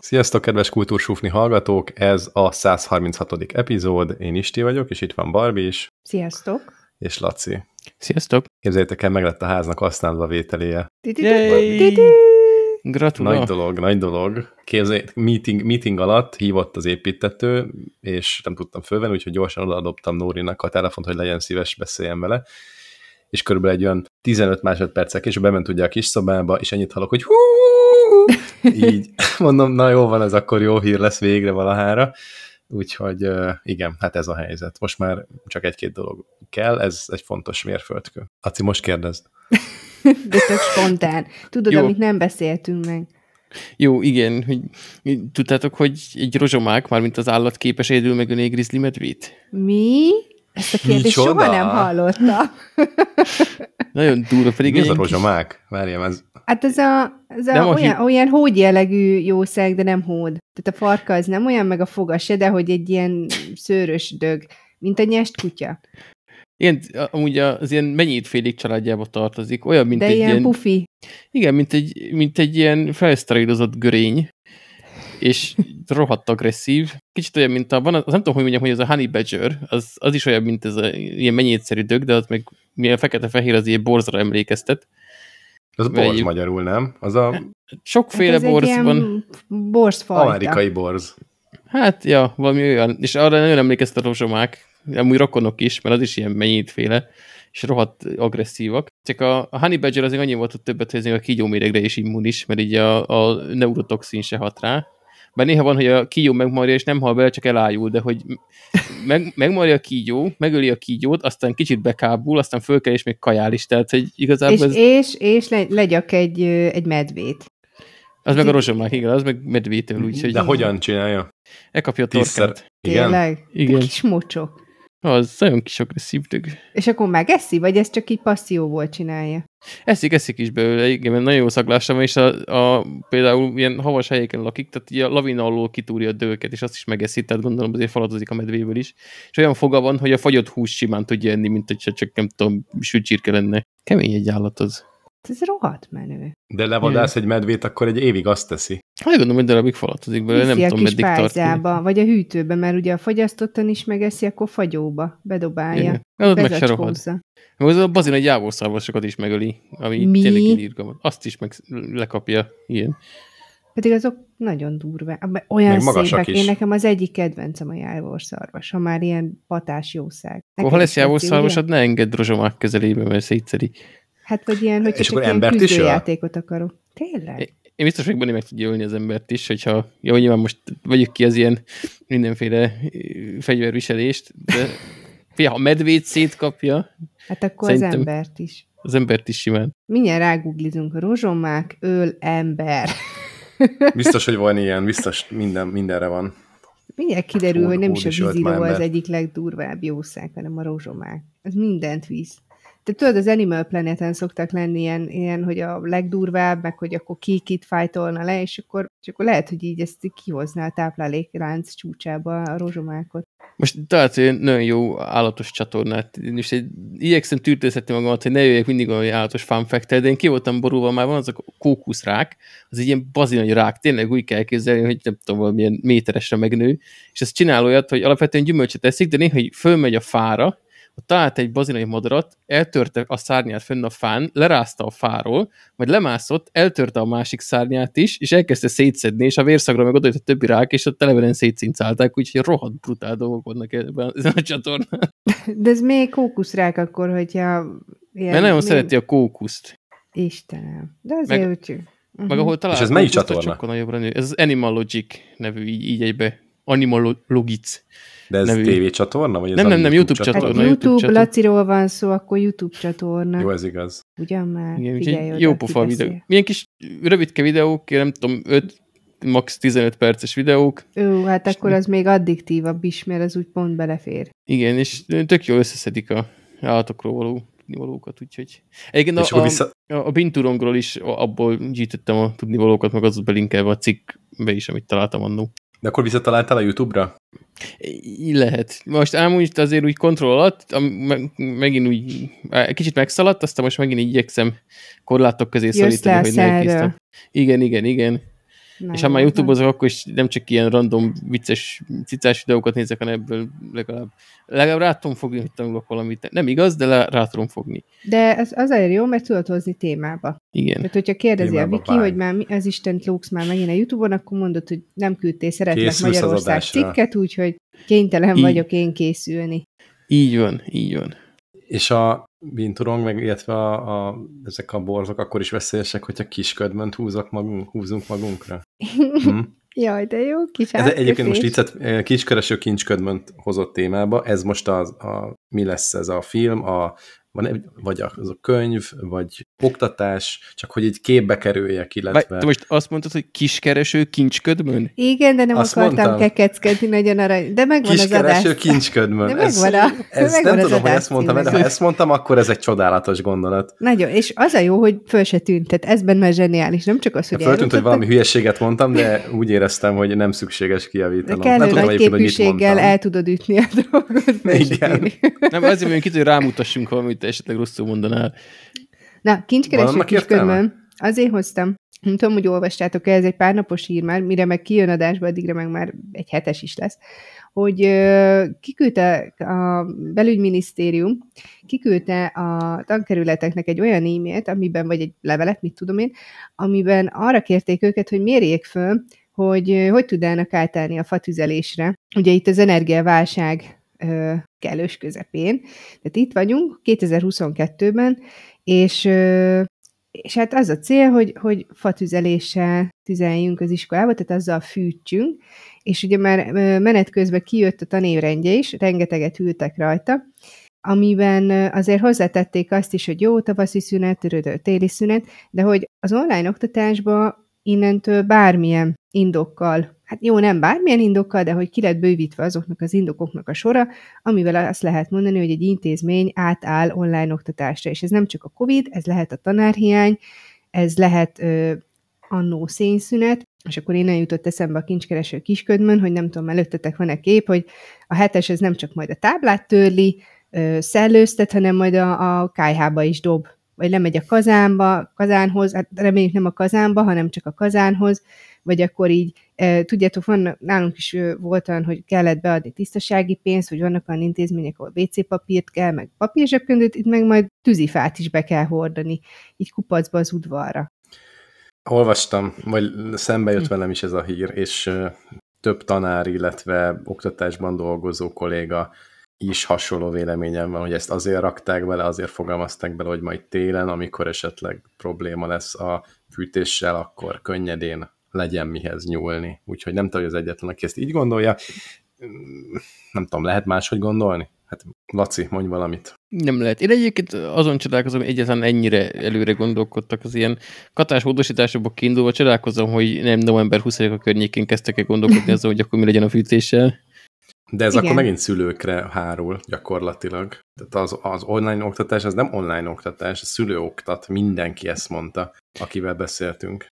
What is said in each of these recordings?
Sziasztok, kedves kultúrsúfni hallgatók! Ez a 136. epizód. Én Isti vagyok, és itt van Barbi is. Sziasztok! És Laci. Sziasztok! Képzeljétek el, meg lett a háznak használva vételéje. Gratulál! Nagy dolog, nagy dolog. Képzeljétek, meeting, meeting alatt hívott az építető, és nem tudtam fölvenni, úgyhogy gyorsan odaadoptam Nórinak a telefont, hogy legyen szíves, beszéljen vele. És körülbelül egy olyan 15 másodpercek, és bement ugye a kis szobába, és ennyit hallok, hogy hú, így mondom, na jó van, ez akkor jó hír lesz végre valahára. Úgyhogy igen, hát ez a helyzet. Most már csak egy-két dolog kell, ez egy fontos mérföldkő. Aci, most kérdezd. De tök spontán. Tudod, jó. amit nem beszéltünk meg. Jó, igen. Hogy, tudtátok, hogy egy rozsomák, mármint az állat képes egyedül megölni grizzly medvét? Mi? Ezt a kérdést soha nem hallottam. Nagyon durva, pedig Mi ez a rozsomák? Várjam, ez... Hát ez, a, ez a olyan, olyan hód jellegű jószág, de nem hód. Tehát a farka az nem olyan, meg a foga se, de hogy egy ilyen szőrös dög, mint a nyest kutya. Igen, amúgy az ilyen mennyit félig családjába tartozik, olyan, mint de egy ilyen... ilyen pufi. Igen, mint egy, mint egy ilyen felszterírozott görény, és rohadt agresszív. Kicsit olyan, mint a, van, az nem tudom, hogy mondjam, hogy ez a honey badger, az, az is olyan, mint ez a ilyen mennyétszerű dög, de az meg milyen fekete-fehér, az ilyen borzra emlékeztet. Az borz egy... magyarul, nem? Az a... Sokféle hát borz van. borzfajta. Amerikai borz. Hát, ja, valami olyan. És arra nagyon emlékeztet a rozsomák, amúgy rokonok is, mert az is ilyen mennyitféle, és rohadt agresszívak. Csak a, a Honey Badger azért annyi volt, hogy többet, hogy a kígyóméregre is immunis, mert így a, a neurotoxin se hat rá. Bár néha van, hogy a kígyó megmarja, és nem hal bele, csak elájul, de hogy meg, megmarja a kígyó, megöli a kígyót, aztán kicsit bekábul, aztán föl kell, és még kajál is, tehát hogy igazából és, ez... És, és le, legyak egy, egy medvét. Az meg a rozsomák, igen, az meg medvétől, úgyhogy... De hogyan csinálja? Elkapja a torkát. Igen? Tényleg? Igen. Kis mocsok. Az nagyon kis agresszív dög. És akkor megeszi, vagy ez csak így passzióból csinálja? Eszik, eszik is belőle, igen, mert nagyon jó szaglása van, és a, a, például ilyen havas helyeken lakik, tehát ugye a lavina alól kitúrja a dőket, és azt is megeszi, tehát gondolom azért falatozik a medvéből is. És olyan foga van, hogy a fagyott hús simán tudja enni, mint hogy csak nem tudom, sütsírke lenne. Kemény egy állat az. Ez rohadt menő. De levadász egy medvét, akkor egy évig azt teszi. Hát gondolom, hogy darabig falatozik belőle, nem tudom, meddig tartani. vagy a hűtőbe, mert ugye a fagyasztottan is megeszi, akkor fagyóba bedobálja. Igen. Az meg se rohad. Az a bazin egy jávorszarvasokat is megöli, ami Mi? tényleg irgalmat. Azt is meg lekapja, ilyen. Pedig azok nagyon durva. Olyan szépek. Én nekem az egyik kedvencem a jávorszarvas, ha már ilyen patás jószág. ha lesz jávorszarvasod, ne engedd rozsomák közelébe, mert szétszeri. Hát vagy ilyen, hogy csak ilyen küzdőjátékot akarok. Tényleg? Én biztos vagyok benne, meg tudja ölni az embert is, hogyha, jó, nyilván most vagyok ki az ilyen mindenféle fegyverviselést, de fia, ha medvét szétkapja, Hát akkor az embert is. Az embert is simán. Mindjárt ráguglizunk a rozsomák, öl, ember. Biztos, hogy van ilyen, biztos minden, mindenre van. Mindjárt kiderül, Hód, hogy nem is a víziló az egyik legdurvább jószág, hanem a rozsomák. Ez mindent víz. Te tudod, az Animal Planeten szoktak lenni ilyen, ilyen, hogy a legdurvább, meg hogy akkor ki kit fájtolna le, és akkor, és akkor lehet, hogy így ezt kihozná a tápláléklánc csúcsába a rozsomákot. Most találsz egy nagyon jó állatos csatornát, és egy, igyekszem tűrtőzhetni magamat, hogy ne jöjjek mindig olyan állatos fanfektel, de én ki voltam borulva, már van az a kókuszrák, az egy ilyen bazi nagy rák, tényleg úgy kell képzelni, hogy nem tudom, valamilyen méteresre megnő, és ez csinál olyat, hogy alapvetően gyümölcsöt eszik, de néha, fölmegy a fára, talált egy bazinai madarat, eltörte a szárnyát fönn a fán, lerázta a fáról, majd lemászott, eltörte a másik szárnyát is, és elkezdte szétszedni, és a vérszagra meg odajött a többi rák, és ott televeren szétszincálták, úgyhogy rohadt brutál dolgok vannak ebben ezen a csatornán. De ez még kókuszrák akkor, hogyha... Ilyen, Mert nagyon még... szereti a kókuszt. Istenem. De azért meg, úgy. Uh-huh. Meg ahol talál, és ez melyik csatorna? Ez az Animal Logic nevű, így, így egybe. Animal Logic. De ez nevű. TV csatorna? Vagy ez nem, nem, nem, YouTube, YouTube csatorna. Hát YouTube, YouTube Laciról van szó, akkor YouTube csatorna. Jó, ez igaz. Ugyan már, Igen, figyelj Jó pofa videó. Milyen kis rövidke videók, nem tudom, 5 max 15 perces videók. Ó, hát akkor az még addiktívabb is, mert az úgy pont belefér. Igen, és tök jól összeszedik a állatokról való tudnivalókat, úgyhogy... Egyébként a, vissza... a, a Binturongról is abból gyűjtöttem a tudnivalókat, meg az belinkelve a cikkbe is, amit találtam annó. De akkor visszataláltál a YouTube-ra? Lehet. Most amúgy azért úgy kontroll alatt, megint úgy kicsit megszaladt, aztán most megint igyekszem korlátok közé szorítani, hogy ne Igen, igen, igen. Na, és ha már youtube akkor is nem csak ilyen random, vicces, cicás videókat nézek, hanem ebből legalább, legalább rá tudom fogni, hogy tanulok valamit. Nem igaz, de rá tudom fogni. De ez azért jó, mert tudod hozni témába. Igen. Tehát, hogyha kérdezi témába a Viki, hogy már mi, az Isten lóksz már megint a Youtube-on, akkor mondod, hogy nem küldtél szeretlek Készülsz Magyarország cikket, úgyhogy kénytelen így. vagyok én készülni. Így van, így van. És a binturong, meg illetve a, a, ezek a borzok akkor is veszélyesek, hogyha kisködmönt húzok magunk, húzunk magunkra. Hm? Jaj, de jó, kis Ez egyébként most viccet, eh, kiskereső kincsködmönt hozott témába, ez most a, a, mi lesz ez a film, a van, vagy az a könyv, vagy oktatás, csak hogy egy képbe kerüljek, illetve... Vagy, te most azt mondtad, hogy kiskereső kincsködmön? Igen, de nem azt akartam mondtam. kekeckedni nagyon arany, de megvan kiskereső az adás. kincsködmön. De megvan a, ez, megvan nem tudom, hogy ezt mondtam, de ha ezt mondtam, akkor ez egy csodálatos gondolat. Nagyon, és az a jó, hogy föl se tűnt, tehát ez benne zseniális, nem csak az, hogy Föltűnt, hogy valami hülyeséget mondtam, de úgy éreztem, hogy nem szükséges kijavítanom. De kellő nagy képűséggel el tudod ütni a dolgot. Igen. Nem, azért mondjuk itt, hogy rámutassunk valamit, esetleg rosszul mondanál. Na, kincskereső kisködmön. Azért hoztam. Nem tudom, hogy olvastátok-e, ez egy pár napos ír már, mire meg kijön adásba, addigra meg már egy hetes is lesz, hogy kiküldte a belügyminisztérium, kiküldte a tankerületeknek egy olyan e-mailt, amiben, vagy egy levelet, mit tudom én, amiben arra kérték őket, hogy mérjék föl, hogy hogy tudnának átállni a fatüzelésre. Ugye itt az energiaválság kellős közepén. Tehát itt vagyunk 2022-ben, és, és hát az a cél, hogy, hogy fatüzeléssel tüzeljünk az iskolába, tehát azzal fűtsünk, és ugye már menet közben kijött a tanévrendje is, rengeteget ültek rajta, amiben azért hozzátették azt is, hogy jó tavaszi szünet, törődő téli szünet, de hogy az online oktatásba innentől bármilyen indokkal hát jó, nem bármilyen indokkal, de hogy ki lett bővítve azoknak az indokoknak a sora, amivel azt lehet mondani, hogy egy intézmény átáll online oktatásra. És ez nem csak a COVID, ez lehet a tanárhiány, ez lehet ö, annó szénszünet, és akkor én jutott eszembe a kincskereső kisködmön, hogy nem tudom, előttetek van-e kép, hogy a hetes ez nem csak majd a táblát törli, szellőztet, hanem majd a, a kájhába is dob, vagy lemegy a kazánba, kazánhoz, hát reméljük nem a kazánba, hanem csak a kazánhoz, vagy akkor így, e, tudjátok, van, nálunk is volt olyan, hogy kellett beadni tisztasági pénzt, hogy vannak olyan intézmények, ahol WC papírt kell, meg papírzsebkönyvet, itt meg majd tűzifát is be kell hordani, így kupacba az udvarra. Olvastam, vagy szembe jött hm. velem is ez a hír, és több tanár, illetve oktatásban dolgozó kolléga is hasonló véleményem van, hogy ezt azért rakták bele, azért fogalmazták bele, hogy majd télen, amikor esetleg probléma lesz a fűtéssel, akkor könnyedén legyen mihez nyúlni. Úgyhogy nem tudom, hogy az egyetlen, aki ezt így gondolja. Nem tudom, lehet máshogy gondolni? Hát Laci, mondj valamit. Nem lehet. Én egyébként azon csodálkozom, hogy egyáltalán ennyire előre gondolkodtak az ilyen katás módosításokból kiindulva, csodálkozom, hogy nem november 20 a környékén kezdtek el gondolkodni azon, hogy akkor mi legyen a fűtéssel. De ez Igen. akkor megint szülőkre hárul gyakorlatilag. Tehát az, az online oktatás, az nem online oktatás, a szülő oktat, mindenki ezt mondta, akivel beszéltünk.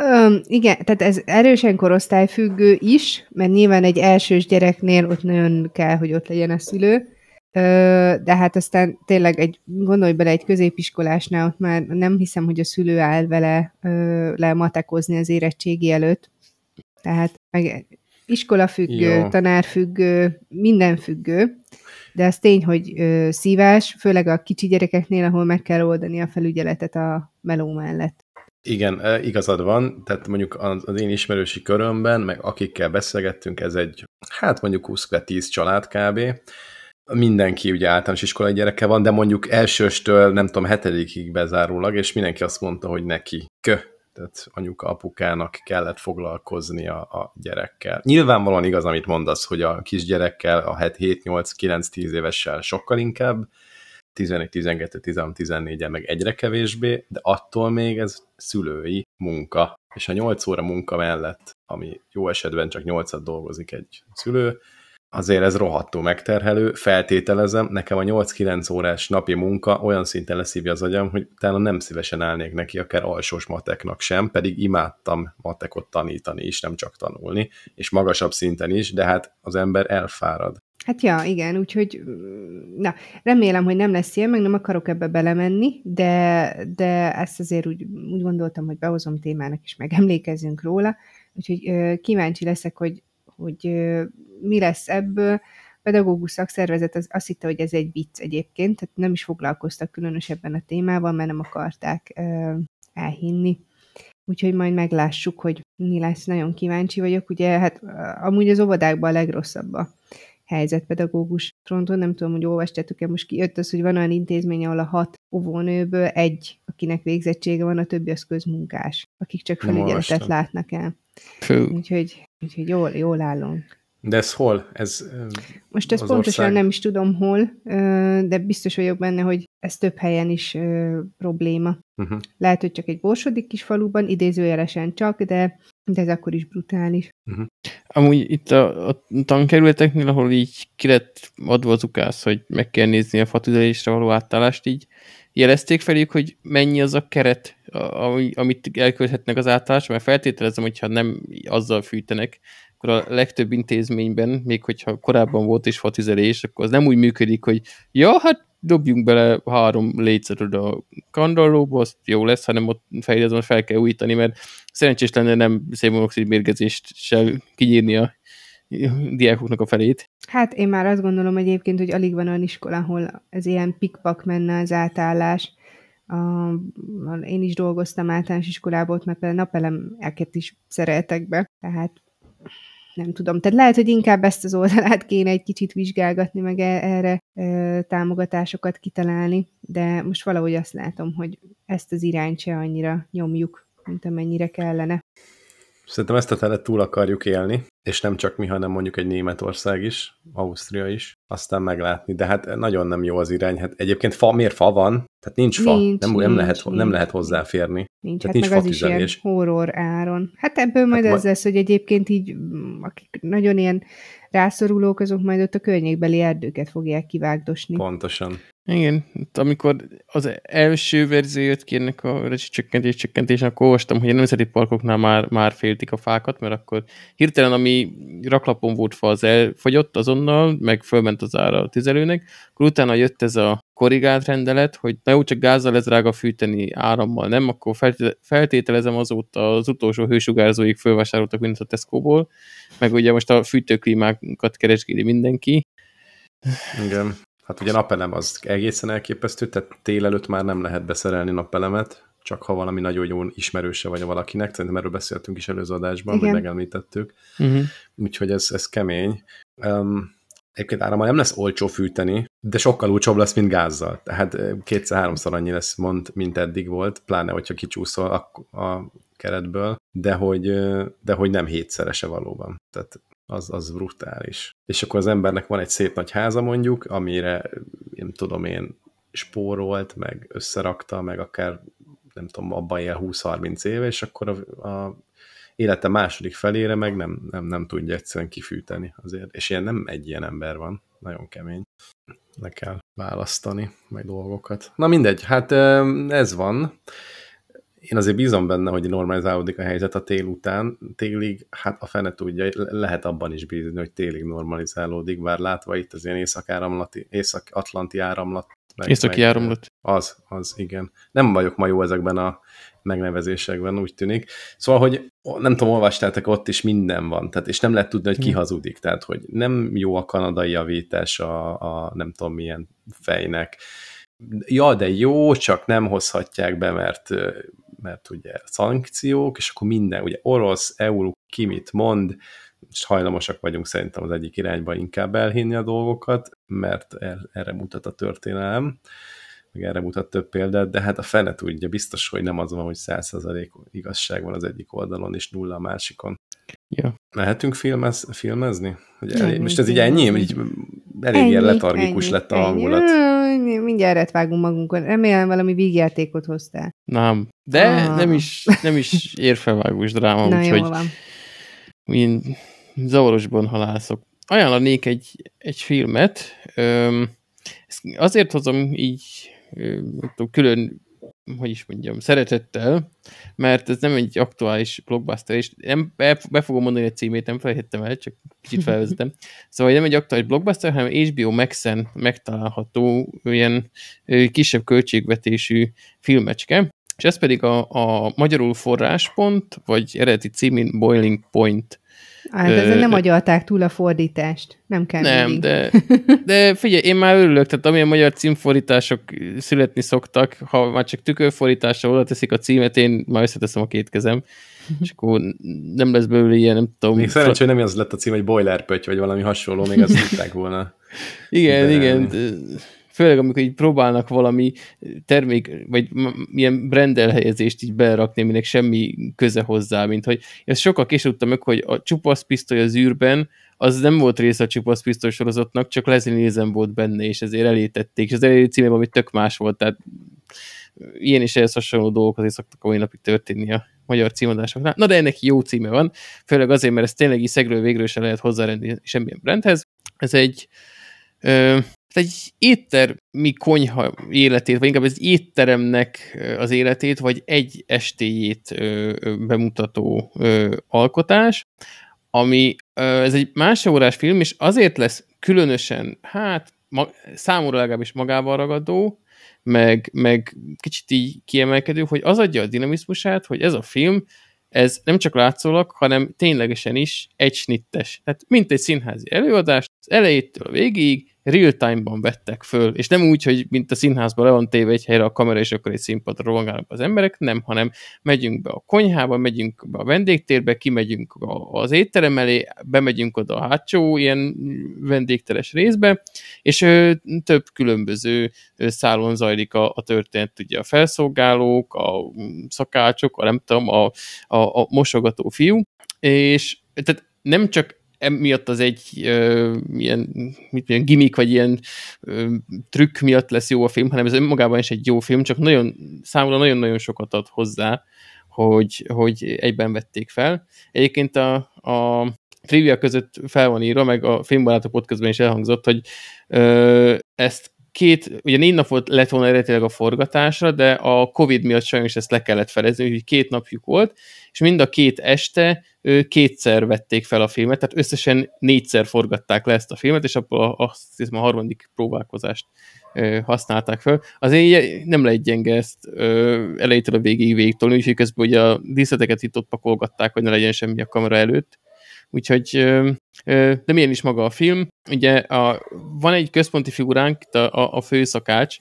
Öm, igen, tehát ez erősen korosztályfüggő is, mert nyilván egy elsős gyereknél ott nagyon kell, hogy ott legyen a szülő, Ö, de hát aztán tényleg egy, gondolj bele egy középiskolásnál, ott már nem hiszem, hogy a szülő áll vele ö, lematekozni az érettségi előtt. Tehát meg iskolafüggő, Jó. tanárfüggő, minden függő, de az tény, hogy ö, szívás, főleg a kicsi gyerekeknél, ahol meg kell oldani a felügyeletet a meló mellett. Igen, e, igazad van, tehát mondjuk az én ismerősi körömben, meg akikkel beszélgettünk, ez egy, hát mondjuk 20-10 család kb. Mindenki ugye általános iskolai gyereke van, de mondjuk elsőstől, nem tudom, hetedikig bezárólag, és mindenki azt mondta, hogy neki kö, tehát anyuka, apukának kellett foglalkoznia a gyerekkel. Nyilvánvalóan igaz, amit mondasz, hogy a kisgyerekkel, a 7-8-9-10 évessel sokkal inkább, 11, 12, 13, 14 meg egyre kevésbé, de attól még ez szülői munka. És a 8 óra munka mellett, ami jó esetben csak 8-at dolgozik egy szülő, azért ez rohadtó megterhelő, feltételezem, nekem a 8-9 órás napi munka olyan szinten leszívja az agyam, hogy talán nem szívesen állnék neki akár alsós mateknak sem, pedig imádtam matekot tanítani is, nem csak tanulni, és magasabb szinten is, de hát az ember elfárad. Hát ja, igen, úgyhogy na, remélem, hogy nem lesz ilyen, meg nem akarok ebbe belemenni, de, de ezt azért úgy, úgy gondoltam, hogy behozom témának, és megemlékezzünk róla, úgyhogy kíváncsi leszek, hogy, hogy mi lesz ebből. A pedagógus szakszervezet az azt hitte, hogy ez egy vicc egyébként, tehát nem is foglalkoztak különösebben a témával, mert nem akarták elhinni. Úgyhogy majd meglássuk, hogy mi lesz. Nagyon kíváncsi vagyok. Ugye, hát amúgy az óvodákban a legrosszabb a helyzetpedagógus fronton. Nem tudom, hogy olvastátok-e, most kijött az, hogy van olyan intézmény, ahol a hat óvónőből egy, akinek végzettsége van, a többi az közmunkás, akik csak felügyeletet látnak el. Fő. Úgyhogy, úgyhogy jól, jól állunk. De ez hol? Ez, Most ezt pontosan ország? nem is tudom hol, de biztos vagyok benne, hogy ez több helyen is probléma. Uh-huh. Lehet, hogy csak egy borsodik kis faluban, idézőjelesen csak, de, de ez akkor is brutális. Uh-huh. Amúgy itt a, a tankerületeknél, ahol így ki lett adva az ukász, hogy meg kell nézni a fatüzelésre való átállást, így jelezték felük, hogy mennyi az a keret, amit elkölthetnek az átállásra, mert feltételezem, hogyha nem azzal fűtenek, akkor a legtöbb intézményben, még hogyha korábban volt is fatüzelés, akkor az nem úgy működik, hogy ja, hát dobjunk bele három létszerűt a kandallóba, az jó lesz, hanem ott fejlesztem, fel kell újítani, mert szerencsés lenne nem szénmonoxid mérgezést se kinyírni a diákoknak a felét. Hát én már azt gondolom egyébként, hogy alig van olyan iskola, ahol ez ilyen pikpak menne az átállás. A, én is dolgoztam általános iskolából, mert például napelemeket is szereltek be, tehát nem tudom. Tehát lehet, hogy inkább ezt az oldalát kéne egy kicsit vizsgálgatni, meg e- erre e, támogatásokat kitalálni, de most valahogy azt látom, hogy ezt az irányt se annyira nyomjuk, mint amennyire kellene. Szerintem ezt a telet túl akarjuk élni, és nem csak mi, hanem mondjuk egy Németország is, Ausztria is, aztán meglátni. De hát nagyon nem jó az irány. Hát egyébként fa, miért fa van? Tehát nincs fa, nincs, nem, nincs, nem, lehet, nincs. nem lehet hozzáférni. Nincs, Tehát hát nincs meg az is ilyen horror áron. Hát ebből majd hát ez lesz, hogy egyébként így, akik nagyon ilyen rászorulók, azok majd ott a környékbeli erdőket fogják kivágdosni. Pontosan. Igen, amikor az első verzió jött ki ennek a rezsicsökkentés csökkentés, akkor olvastam, hogy a nemzeti parkoknál már, már féltik a fákat, mert akkor hirtelen, ami raklapon volt fa, az elfogyott azonnal, meg fölment az ára a tüzelőnek, akkor utána jött ez a korrigált rendelet, hogy na jó, csak gázzal ez drága fűteni, árammal nem, akkor feltételezem azóta az utolsó hősugárzóig fölvásároltak mindent a Tesco-ból, meg ugye most a fűtőklímákat keresgéli mindenki. Igen. Hát ugye napelem az egészen elképesztő, tehát tél előtt már nem lehet beszerelni napelemet, csak ha valami nagyon jó ismerőse vagy valakinek, szerintem erről beszéltünk is előző adásban, Igen. hogy megemlítettük. Uh-huh. Úgyhogy ez, ez kemény. Um, Egyébként árammal nem lesz olcsó fűteni, de sokkal olcsóbb lesz, mint gázzal. Tehát kétszer-háromszor annyi lesz, mond, mint eddig volt, pláne, hogyha kicsúszol a, a keretből, de hogy, de hogy nem hétszerese valóban. Tehát az, az brutális. És akkor az embernek van egy szép nagy háza mondjuk, amire, én tudom én, spórolt, meg összerakta, meg akár nem tudom, abban él 20-30 éve, és akkor a, a élete második felére meg nem, nem, nem tudja egyszerűen kifűteni azért. És ilyen nem egy ilyen ember van, nagyon kemény. Le kell választani meg dolgokat. Na mindegy, hát ez van én azért bízom benne, hogy normalizálódik a helyzet a tél után. Télig, hát a fene tudja, lehet abban is bízni, hogy télig normalizálódik, bár látva itt az ilyen észak-atlanti észak áramlat. Meg, északi meg, áramlat. Az, az, igen. Nem vagyok ma jó ezekben a megnevezésekben, úgy tűnik. Szóval, hogy nem tudom, olvastátok, ott is minden van, tehát, és nem lehet tudni, hogy ki hazudik, tehát, hogy nem jó a kanadai javítás a, a nem tudom milyen fejnek. Ja, de jó, csak nem hozhatják be, mert mert ugye szankciók, és akkor minden, ugye orosz, euró, ki mit mond, és hajlamosak vagyunk szerintem az egyik irányba inkább elhinni a dolgokat, mert erre mutat a történelem, meg erre mutat több példát, de hát a fene tudja, biztos, hogy nem az van, hogy 100% igazság van az egyik oldalon, és nulla a másikon. Ja. Mehetünk filmez, filmezni? Hogy elég, most ez így ennyi? Így elég ennyi, ilyen letargikus ennyi, lett a hangulat. Ennyi. Mindjárt vágunk magunkon. Remélem valami vígjátékot hoztál. Nem, de ah. nem is, nem is érfelvágós dráma, úgyhogy én zavarosban halászok. ajánlanék egy, egy filmet. Öm, ezt azért hozom így tudom, külön hogy is mondjam, szeretettel, mert ez nem egy aktuális blockbuster, és nem, be, be fogom mondani a címét, nem felejtettem el, csak kicsit felvezetem. Szóval nem egy aktuális blockbuster, hanem HBO Max-en megtalálható ilyen kisebb költségvetésű filmecske, és ez pedig a, a magyarul forráspont, vagy eredeti címén Boiling Point Hát ezzel nem agyalták túl a fordítást. Nem kell Nem, mindig. de, de figyelj, én már örülök, tehát amilyen magyar címfordítások születni szoktak, ha már csak tükörfordításra oda teszik a címet, én már összeteszem a két kezem, és akkor nem lesz belőle ilyen, nem tudom. Még szerencsé, hogy nem az lett a cím, hogy boiler pöty, vagy valami hasonló, még azt hitták volna. igen, de... igen főleg amikor így próbálnak valami termék, vagy ilyen brand elhelyezést így berakni, aminek semmi köze hozzá, mint hogy ezt sokkal később meg, hogy a csupasz pisztoly az űrben, az nem volt része a csupasz pisztoly sorozatnak, csak Leslie Nielsen volt benne, és ezért elétették, és az elég címében ami tök más volt, tehát ilyen is ehhez hasonló dolgok azért szoktak a mai napig történni a magyar címadásoknál. Na de ennek jó címe van, főleg azért, mert ez tényleg így szegről végről se lehet hozzárenni semmilyen brandhez. Ez egy egy éttermi konyha életét, vagy inkább egy étteremnek az életét, vagy egy estéjét bemutató alkotás, ami ez egy másórás film, és azért lesz különösen, hát számomra legalábbis magával ragadó, meg, meg kicsit így kiemelkedő, hogy az adja a dinamizmusát, hogy ez a film, ez nem csak látszólag, hanem ténylegesen is egy snittes. Tehát mint egy színházi előadás, az elejétől a végéig real-time-ban vettek föl, és nem úgy, hogy mint a színházban le van téve egy helyre a kamera, és akkor egy színpadra rohangálnak az emberek, nem, hanem megyünk be a konyhába, megyünk be a vendégtérbe, kimegyünk az étterem elé, bemegyünk oda a hátsó ilyen vendégteres részbe, és ö, több különböző szálon zajlik a, a történet, ugye a felszolgálók, a szakácsok, a nem tudom, a, a, a mosogató fiú, és tehát nem csak emiatt az egy ö, ilyen, mit ilyen gimmick, vagy ilyen ö, trükk miatt lesz jó a film, hanem ez önmagában is egy jó film, csak nagyon, számomra nagyon-nagyon sokat ad hozzá, hogy, hogy egyben vették fel. Egyébként a, a trivia között fel van írva, meg a Filmbarátok podcastban is elhangzott, hogy ö, ezt két, ugye négy nap volt, lett volna eredetileg a forgatásra, de a Covid miatt sajnos ezt le kellett felezni, úgyhogy két napjuk volt, és mind a két este kétszer vették fel a filmet, tehát összesen négyszer forgatták le ezt a filmet, és abból azt hiszem a harmadik próbálkozást használták fel. Azért nem lehet gyenge ezt elejétől a végéig végtolni, úgyhogy közben ugye a díszleteket itt ott pakolgatták, hogy ne legyen semmi a kamera előtt. Úgyhogy, de milyen is maga a film. Ugye a, van egy központi figuránk, a, a, a főszakács,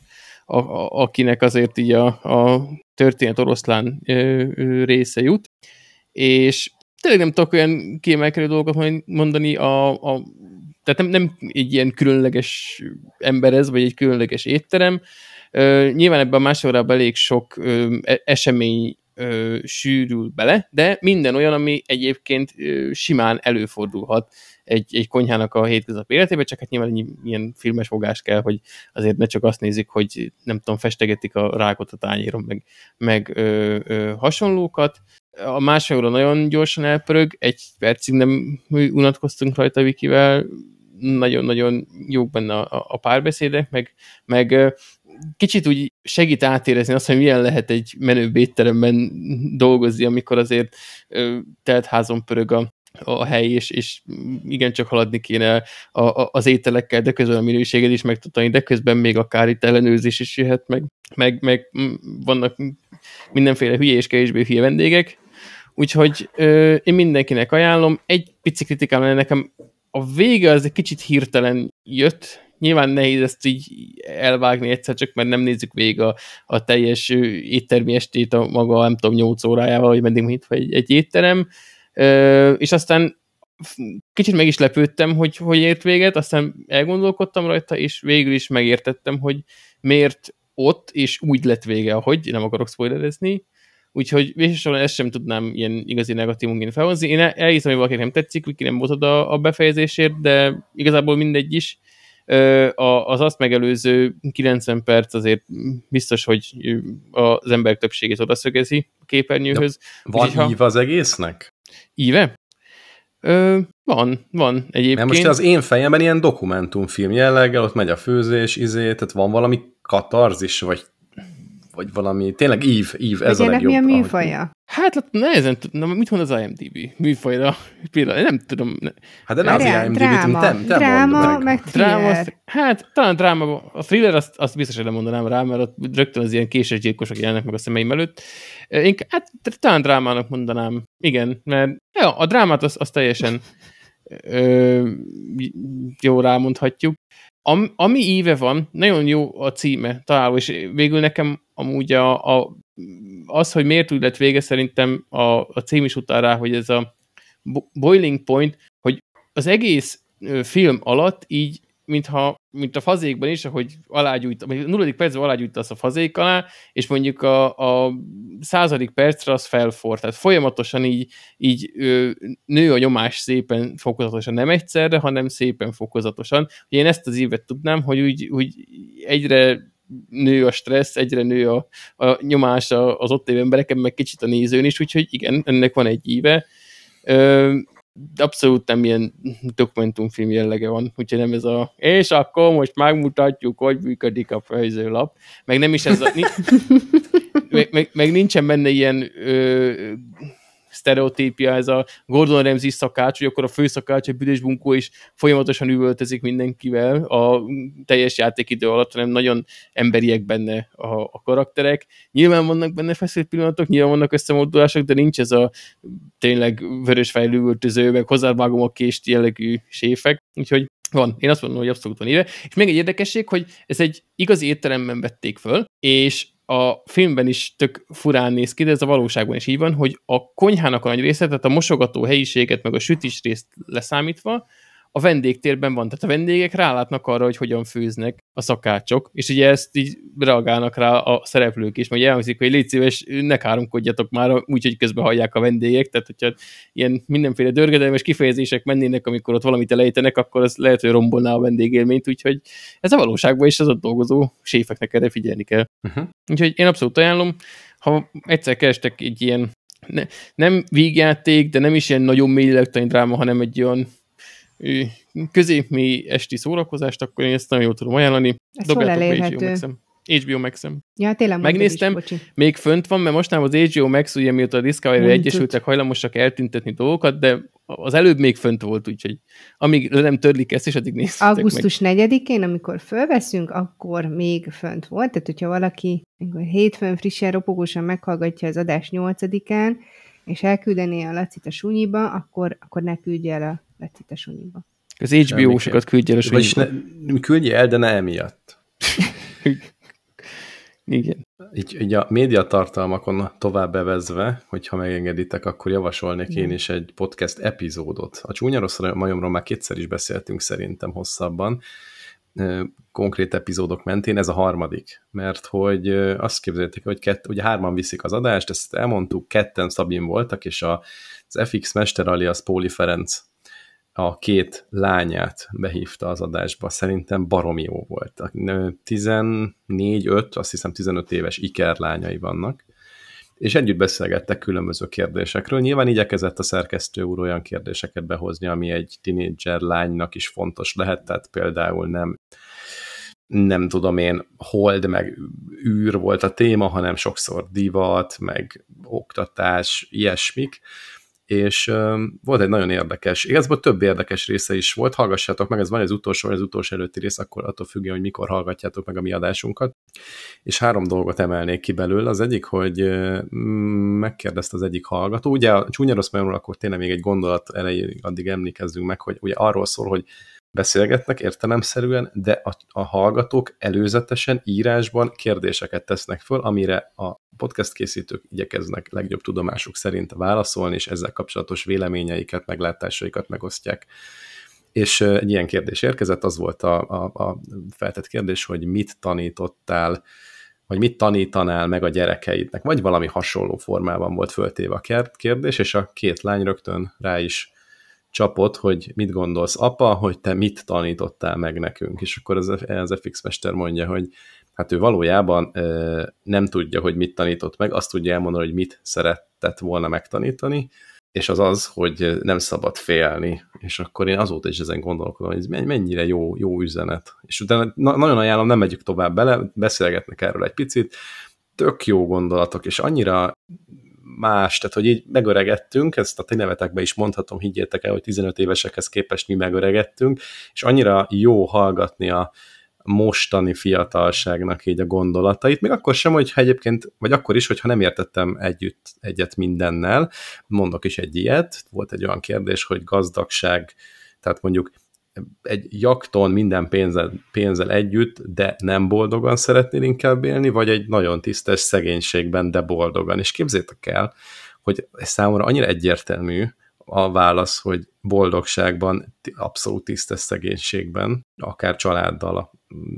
a, a, akinek azért így a, a történet oroszlán ö, ö, része jut, és tényleg nem tudok olyan kiemelkedő dolgokat mondani, a, a, tehát nem, nem egy ilyen különleges ember ez, vagy egy különleges étterem. Ö, nyilván ebben a másodában elég sok ö, e, esemény ö, sűrül bele, de minden olyan, ami egyébként ö, simán előfordulhat egy, egy konyhának a hétköznapi életében, csak hát nyilván ilyen filmes fogás kell, hogy azért ne csak azt nézik, hogy nem tudom, festegetik a rákot a tányéron, meg, meg ö, ö, hasonlókat. A másodra nagyon gyorsan elpörög, egy percig nem unatkoztunk rajta Vikivel, nagyon-nagyon jók benne a, a párbeszédek, meg, meg kicsit úgy segít átérezni azt, hogy milyen lehet egy menő étteremben dolgozni, amikor azért teltházon pörög a, a hely, és, és igencsak haladni kéne a, a, az ételekkel, de közben a minőséget is megtudani, de közben még akár itt ellenőrzés is jöhet, meg, meg, meg vannak mindenféle hülye és kevésbé hülye vendégek, úgyhogy ö, én mindenkinek ajánlom. Egy pici kritikám nekem, a vége az egy kicsit hirtelen jött, nyilván nehéz ezt így elvágni egyszer, csak mert nem nézzük végig a, a teljes éttermi estét a maga, nem tudom, 8 órájával, vagy meddig mint egy, egy étterem, és aztán kicsit meg is lepődtem, hogy hogy ért véget, aztán elgondolkodtam rajta, és végül is megértettem, hogy miért ott, és úgy lett vége, ahogy, nem akarok spoilerezni, úgyhogy végsősorban ezt sem tudnám ilyen igazi negatívunként felhozni. Én elhiszem, hogy valakinek nem tetszik, hogy nem volt oda a befejezésért, de igazából mindegy is. Az azt megelőző 90 perc azért biztos, hogy az emberek többségét oda szögezi a képernyőhöz. Ja, van Úgyhogy, ív az egésznek? Íve? Ö, van, van egyébként. Mert most az én fejemben ilyen dokumentumfilm jelleggel, ott megy a főzés, izé, tehát van valami katarzis, vagy vagy valami, tényleg ív, ív, ez a legjobb. mi a műfaja? Hát nehezen tudom, mit mond az IMDb műfajra? Például, nem tudom. Hát de nem az IMDb, dráma, te, te dráma, meg. meg dráma, azt, hát talán dráma, a thriller azt, azt biztos, hogy nem mondanám rá, mert ott rögtön az ilyen késős gyilkosok jelennek meg a szemeim előtt. Én, hát talán drámának mondanám, igen, mert ja, a drámát azt, azt teljesen ö, jó rámondhatjuk. Am, ami íve van, nagyon jó a címe találó, és végül nekem amúgy a, a, az, hogy miért úgy lett vége, szerintem a, a cím is utal rá, hogy ez a boiling point, hogy az egész film alatt így mintha, mint a fazékban is, ahogy alágyújt, vagy nulladik percben alágyújtasz a fazék alá, és mondjuk a, a századik percre az felfor. Tehát folyamatosan így, így nő a nyomás szépen fokozatosan, nem egyszerre, hanem szépen fokozatosan. Én ezt az évet tudnám, hogy úgy, úgy egyre nő a stressz, egyre nő a, a nyomás az ott élő embereken, meg kicsit a nézőn is, úgyhogy igen, ennek van egy íve. Ö, abszolút nem ilyen dokumentumfilm jellege van, úgyhogy nem ez a és akkor most megmutatjuk, hogy működik a fejzőlap, meg nem is ez a meg, meg, meg nincsen benne ilyen ö, sztereotípia, ez a Gordon Ramsay szakács, hogy akkor a főszakács, egy büdös bunkó is folyamatosan üvöltezik mindenkivel a teljes játékidő alatt, hanem nagyon emberiek benne a, a karakterek. Nyilván vannak benne feszült pillanatok, nyilván vannak összemozdulások, de nincs ez a tényleg vörös fejlő üvöltöző, meg hozzávágom a kést jellegű séfek, úgyhogy van, én azt mondom, hogy abszolút van éve. És még egy érdekesség, hogy ez egy igazi étteremben vették föl, és a filmben is tök furán néz ki, de ez a valóságban is így van, hogy a konyhának a nagy része, tehát a mosogató helyiséget, meg a sütis részt leszámítva, a vendégtérben van. Tehát a vendégek rálátnak arra, hogy hogyan főznek a szakácsok, és ugye ezt így reagálnak rá a szereplők is, majd elhangzik, hogy légy szíves, ne káromkodjatok már, úgyhogy közben hallják a vendégek, tehát hogyha ilyen mindenféle dörgedelmes kifejezések mennének, amikor ott valamit elejtenek, akkor az lehet, hogy rombolná a vendégélményt, úgyhogy ez a valóságban is az ott dolgozó séfeknek erre figyelni kell. Uh-huh. Úgyhogy én abszolút ajánlom, ha egyszer kerestek egy ilyen ne, nem vígjáték, de nem is ilyen nagyon mély dráma, hanem egy olyan középmi esti szórakozást, akkor én ezt nagyon jól tudom ajánlani. Ez hol elérhető? HBO max -em. Ja, tényleg Megnéztem, is, még fönt van, mert mostanában az HBO Max, ugye mióta a Discovery egyesültek, hajlamosak eltüntetni dolgokat, de az előbb még fönt volt, úgyhogy amíg nem törlik ezt, és addig néztek Augusztus 4-én, amikor fölveszünk, akkor még fönt volt, tehát hogyha valaki hétfőn frissen, ropogósan meghallgatja az adás 8-án, és elküldené a Lacit a sunyiba, akkor, akkor ne küldje el a Lacit a sunyiba. Az HBO-sokat küldje el a sunyiba. ne, küldje el, de ne emiatt. Igen. Így, így a médiatartalmakon tovább bevezve, hogyha megengeditek, akkor javasolnék Igen. én is egy podcast epizódot. A csúnya rossz majomról már kétszer is beszéltünk szerintem hosszabban, konkrét epizódok mentén, ez a harmadik, mert hogy azt képzeljétek, hogy kett, ugye hárman viszik az adást, ezt elmondtuk, ketten Szabin voltak, és a, az FX Mester alias Póli Ferenc a két lányát behívta az adásba, szerintem baromi jó volt. 14-5, azt hiszem 15 éves iker lányai vannak, és együtt beszélgettek különböző kérdésekről. Nyilván igyekezett a szerkesztő úr olyan kérdéseket behozni, ami egy tinédzser lánynak is fontos lehet, tehát például nem nem tudom én, hold meg űr volt a téma, hanem sokszor divat, meg oktatás, ilyesmik, és uh, volt egy nagyon érdekes, igazából több érdekes része is volt, hallgassátok meg, ez van az utolsó, vagy az utolsó előtti rész, akkor attól függően, hogy mikor hallgatjátok meg a mi adásunkat, és három dolgot emelnék ki belőle, az egyik, hogy uh, megkérdezte az egyik hallgató, ugye a csúnya rossz akkor tényleg még egy gondolat elején addig emlékezzünk meg, hogy ugye arról szól, hogy beszélgetnek értelemszerűen, de a, a hallgatók előzetesen írásban kérdéseket tesznek föl, amire a podcast készítők igyekeznek legjobb tudomásuk szerint válaszolni, és ezzel kapcsolatos véleményeiket, meglátásaikat megosztják. És egy ilyen kérdés érkezett, az volt a, a, a feltett kérdés, hogy mit tanítottál, vagy mit tanítanál meg a gyerekeidnek, vagy valami hasonló formában volt föltéve a kérdés, és a két lány rögtön rá is csapott, hogy mit gondolsz, apa, hogy te mit tanítottál meg nekünk, és akkor az, az FX Mester mondja, hogy hát ő valójában ö, nem tudja, hogy mit tanított meg, azt tudja elmondani, hogy mit szeretett volna megtanítani, és az az, hogy nem szabad félni, és akkor én azóta is ezen gondolkodom, hogy ez mennyire jó, jó üzenet. És utána na nagyon ajánlom, nem megyük tovább bele, beszélgetnek erről egy picit, tök jó gondolatok, és annyira más, tehát hogy így megöregettünk, ezt a nevetekbe is mondhatom, higgyétek el, hogy 15 évesekhez képest mi megöregettünk, és annyira jó hallgatni a, mostani fiatalságnak így a gondolatait, még akkor sem, hogyha egyébként, vagy akkor is, hogyha nem értettem együtt egyet mindennel, mondok is egy ilyet, volt egy olyan kérdés, hogy gazdagság, tehát mondjuk egy jakton minden pénzzel, pénzzel együtt, de nem boldogan szeretnél inkább élni, vagy egy nagyon tisztes szegénységben, de boldogan. És képzétek el, hogy számomra annyira egyértelmű a válasz, hogy boldogságban, abszolút tisztes szegénységben, akár családdal,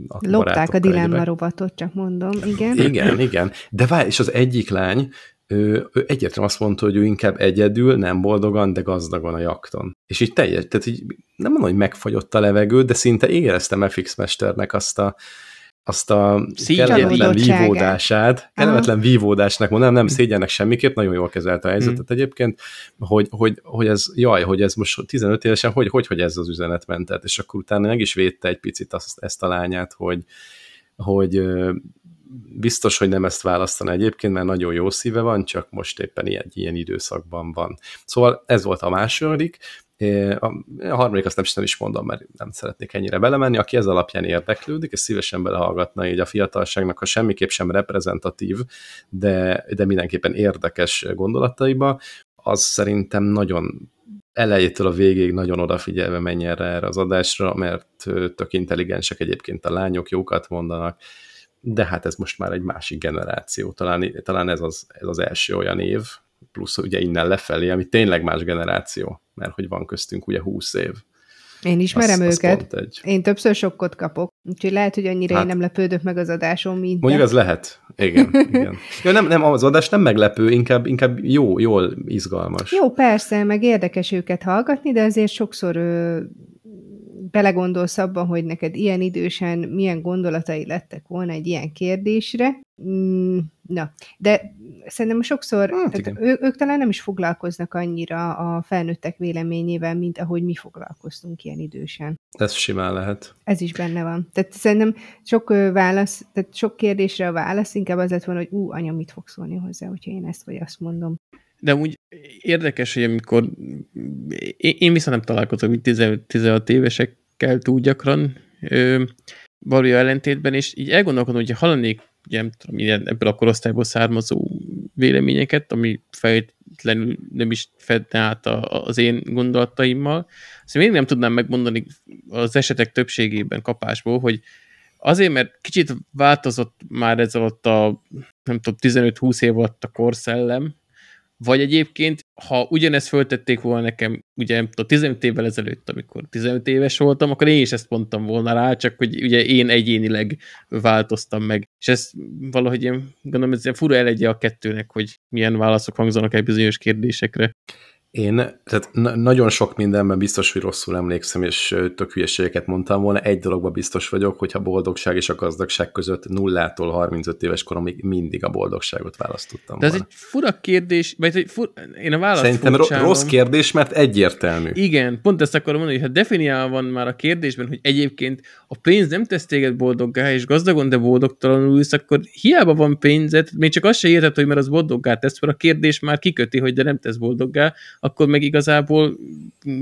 a Lopták a dilemma rovatot, csak mondom, igen. Igen, igen. De várj, és az egyik lány, ő, ő egyértelműen azt mondta, hogy ő inkább egyedül, nem boldogan, de gazdagon a jakton. És így teljes, tehát így nem mondom, hogy megfagyott a levegő, de szinte éreztem FX Mesternek azt a, azt a kellemetlen vívódását, kellemetlen vívódásnak mondom, nem, nem szégyennek semmiképp, nagyon jól kezelte a helyzetet hmm. egyébként, hogy, hogy, hogy ez, jaj, hogy ez most 15 évesen, hogy, hogy, hogy ez az üzenet mentett, és akkor utána meg is védte egy picit azt, ezt a lányát, hogy, hogy biztos, hogy nem ezt választana egyébként, mert nagyon jó szíve van, csak most éppen ilyen, ilyen időszakban van. Szóval ez volt a második, a, harmadik azt nem, nem is mondom, mert nem szeretnék ennyire belemenni, aki ez alapján érdeklődik, és szívesen belehallgatna így a fiatalságnak, ha semmiképp sem reprezentatív, de, de mindenképpen érdekes gondolataiba, az szerintem nagyon elejétől a végéig nagyon odafigyelve menjen erre, erre az adásra, mert tök intelligensek egyébként a lányok, jókat mondanak, de hát ez most már egy másik generáció, talán, talán ez, az, ez az első olyan év, plusz ugye innen lefelé, ami tényleg más generáció, mert hogy van köztünk ugye 20 év. Én ismerem az, őket. Az egy... Én többször sokkot kapok, úgyhogy lehet, hogy annyira hát, én nem lepődök meg az adáson, mint Mondjuk az lehet. Igen, igen. Ja, nem, nem, az adás nem meglepő, inkább, inkább jó, jól izgalmas. Jó, persze, meg érdekes őket hallgatni, de azért sokszor ö, belegondolsz abban, hogy neked ilyen idősen milyen gondolatai lettek volna egy ilyen kérdésre. Mm, na, de szerintem sokszor hát, tehát ő, ők talán nem is foglalkoznak annyira a felnőttek véleményével, mint ahogy mi foglalkoztunk ilyen idősen. Ez simán lehet. Ez is benne van. Tehát szerintem sok válasz, tehát sok kérdésre a válasz inkább az lett volna, hogy ú, anya, mit fog szólni hozzá, hogyha én ezt vagy azt mondom. De úgy érdekes, hogy amikor én, én viszont nem találkozom itt 16 évesekkel túl gyakran ö, való ellentétben, és így elgondolkodom, hogy hallanék ugye, nem tudom, ilyen, ebből a korosztályból származó véleményeket, ami fejtlenül nem is fedne át a, az én gondolataimmal. Szóval még nem tudnám megmondani az esetek többségében kapásból, hogy azért, mert kicsit változott már ez alatt a nem tudom, 15-20 év alatt a korszellem, vagy egyébként, ha ugyanezt föltették volna nekem, ugye a 15 évvel ezelőtt, amikor 15 éves voltam, akkor én is ezt mondtam volna rá, csak hogy ugye én egyénileg változtam meg. És ez valahogy én gondolom, ez ilyen fura elegye a kettőnek, hogy milyen válaszok hangzanak egy bizonyos kérdésekre. Én tehát na- nagyon sok mindenben biztos, hogy rosszul emlékszem, és tök hülyeségeket mondtam volna. Egy dologban biztos vagyok, hogy a boldogság és a gazdagság között nullától 35 éves koromig mindig a boldogságot választottam De ez volna. egy fura kérdés, vagy egy fur... én a választ Szerintem furcsálom. rossz kérdés, mert egyértelmű. Igen, pont ezt akarom mondani, hogy ha definiálva van már a kérdésben, hogy egyébként a pénz nem tesz téged boldoggá, és gazdagon, de boldogtalanul ülsz, akkor hiába van pénzed, még csak azt se érted, hogy mert az boldoggá tesz, mert a kérdés már kiköti, hogy de nem tesz boldoggá, akkor meg igazából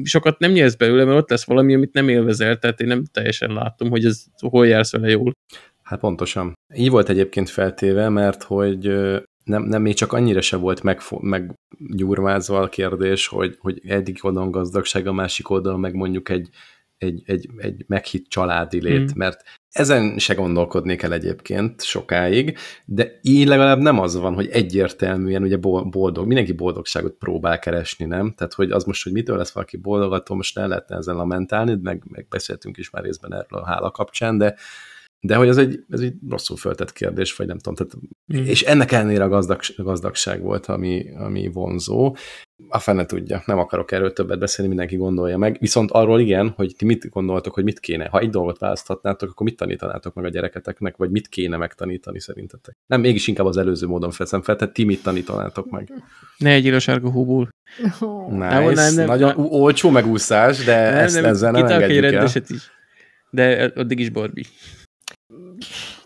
sokat nem nyersz belőle, mert ott lesz valami, amit nem élvezel, tehát én nem teljesen látom, hogy ez hol jársz vele jól. Hát pontosan. Így volt egyébként feltéve, mert hogy nem, nem még csak annyira se volt meg, meggyurmázva a kérdés, hogy, hogy egyik oldalon gazdagság, a másik oldalon meg mondjuk egy, egy, egy, egy meghitt családi lét, mm. mert ezen se gondolkodnék el egyébként sokáig, de így legalább nem az van, hogy egyértelműen ugye boldog, mindenki boldogságot próbál keresni, nem? Tehát, hogy az most, hogy mitől lesz valaki boldog, attól most nem lehetne ezzel lamentálni, meg, meg beszéltünk is már részben erről a hála kapcsán, de, De hogy ez egy, ez egy rosszul föltett kérdés, vagy nem tudom. Tehát, mm. És ennek ellenére a gazdag, gazdagság volt, ami, ami vonzó. A fene tudja, nem akarok erről többet beszélni, mindenki gondolja meg. Viszont arról igen, hogy ti mit gondoltok, hogy mit kéne. Ha egy dolgot választhatnátok, akkor mit tanítanátok meg a gyereketeknek, vagy mit kéne megtanítani szerintetek? Nem, mégis inkább az előző módon feszem fel, tehát ti mit tanítanátok meg? Ne egy sárga húból. Oh. Nice. Nem, nem, nem, Nagyon nem. olcsó megúszás, de nem, ezt nem, ezzel nem engedjük el. Is. De addig is Barbie.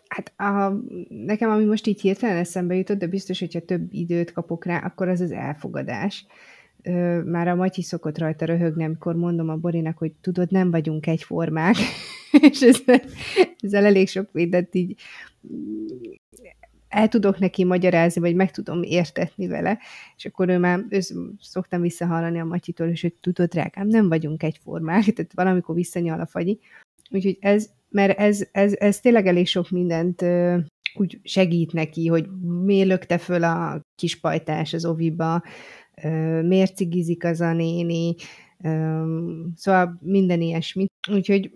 Hát a, nekem, ami most így hirtelen eszembe jutott, de biztos, hogyha több időt kapok rá, akkor az az elfogadás. Már a Matyi szokott rajta röhögni, amikor mondom a Borinak, hogy tudod, nem vagyunk egyformák, és ezzel, ezzel elég sok mindent így el tudok neki magyarázni, vagy meg tudom értetni vele, és akkor ő már ő szoktam visszahallani a Matyitól, és hogy tudod, drágám, nem vagyunk egyformák, tehát valamikor visszanyal a fagyi. Úgyhogy ez, mert ez, ez, ez tényleg elég sok mindent ö, úgy segít neki, hogy miért lökte föl a kis pajtás az oviba, ö, miért cigizik az a néni, ö, szóval minden ilyesmi. Úgyhogy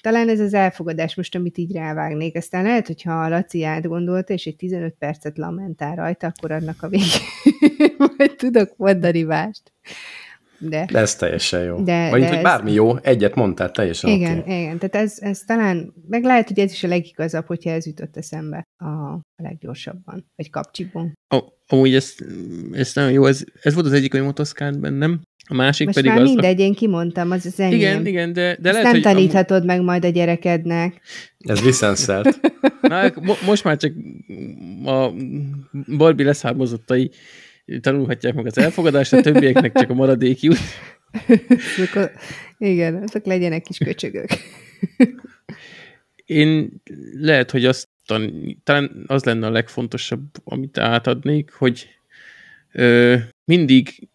talán ez az elfogadás most, amit így rávágnék. Aztán lehet, hogyha a Laci átgondolta, és egy 15 percet lamentál rajta, akkor annak a végén majd tudok mondani mást. De, de ez teljesen jó. De, Vagy de hogy ez... bármi jó, egyet mondtál, teljesen Igen, okay. igen. Tehát ez, ez talán, meg lehet, hogy ez is a legigazabb, hogyha ez jutott eszembe a, a leggyorsabban, vagy kapcsiban. Oh, amúgy ez, ez nagyon jó, ez, ez volt az egyik, hogy motoszkánt bennem, a másik most pedig már az... mindegy, én kimondtam, az az enyém. Igen, igen, de, de lehet, nem hogy taníthatod a... meg majd a gyerekednek. Ez licenszelt. Na, mo- most már csak a Barbie leszármazottai tanulhatják meg az elfogadást, a többieknek csak a maradék jut. igen, azok legyenek kis köcsögök. Én lehet, hogy azt talán az lenne a legfontosabb, amit átadnék, hogy ö, mindig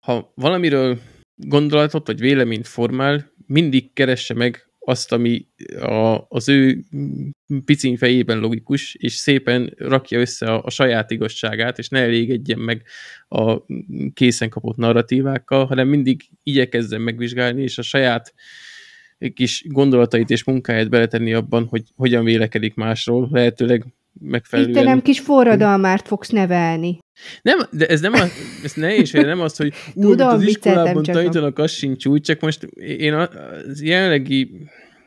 ha valamiről gondolatot vagy véleményt formál, mindig keresse meg azt, ami a, az ő picin fejében logikus, és szépen rakja össze a, a saját igazságát, és ne elégedjen meg a készen kapott narratívákkal, hanem mindig igyekezzen megvizsgálni, és a saját kis gondolatait és munkáját beletenni abban, hogy hogyan vélekedik másról, lehetőleg megfelelően... Itt te nem kis forradalmárt fogsz nevelni. Nem, de ez nem az, ez nehéz, nem az, hogy úgy, Tudom, az iskolában tanítanak, az sincs úgy, csak most én az jelenlegi,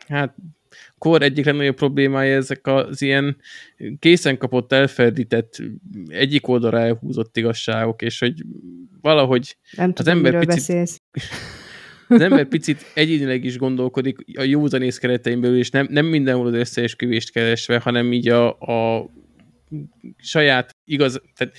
hát kor egyik legnagyobb problémája ezek az ilyen készen kapott, elferdített, egyik oldalra elhúzott igazságok, és hogy valahogy nem tudom, az ember picit, beszélsz. az ember picit egyénileg is gondolkodik a józanész keretein belül, és nem, nem mindenhol az összeesküvést keresve, hanem így a, a saját igaz, tehát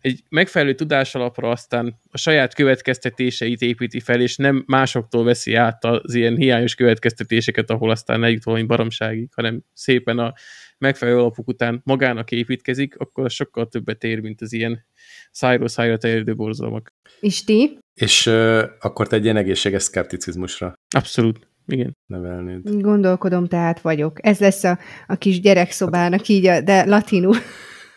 egy megfelelő tudás alapra aztán a saját következtetéseit építi fel, és nem másoktól veszi át az ilyen hiányos következtetéseket, ahol aztán eljut valami baromságig, hanem szépen a megfelelő alapok után magának építkezik, akkor az sokkal többet ér, mint az ilyen szájról szájra terjedő borzalmak. És ti? És uh, akkor te egy ilyen egészséges szkepticizmusra. Abszolút. Igen. Nevelnéd. Gondolkodom, tehát vagyok. Ez lesz a, a kis gyerekszobának így, a, de latinul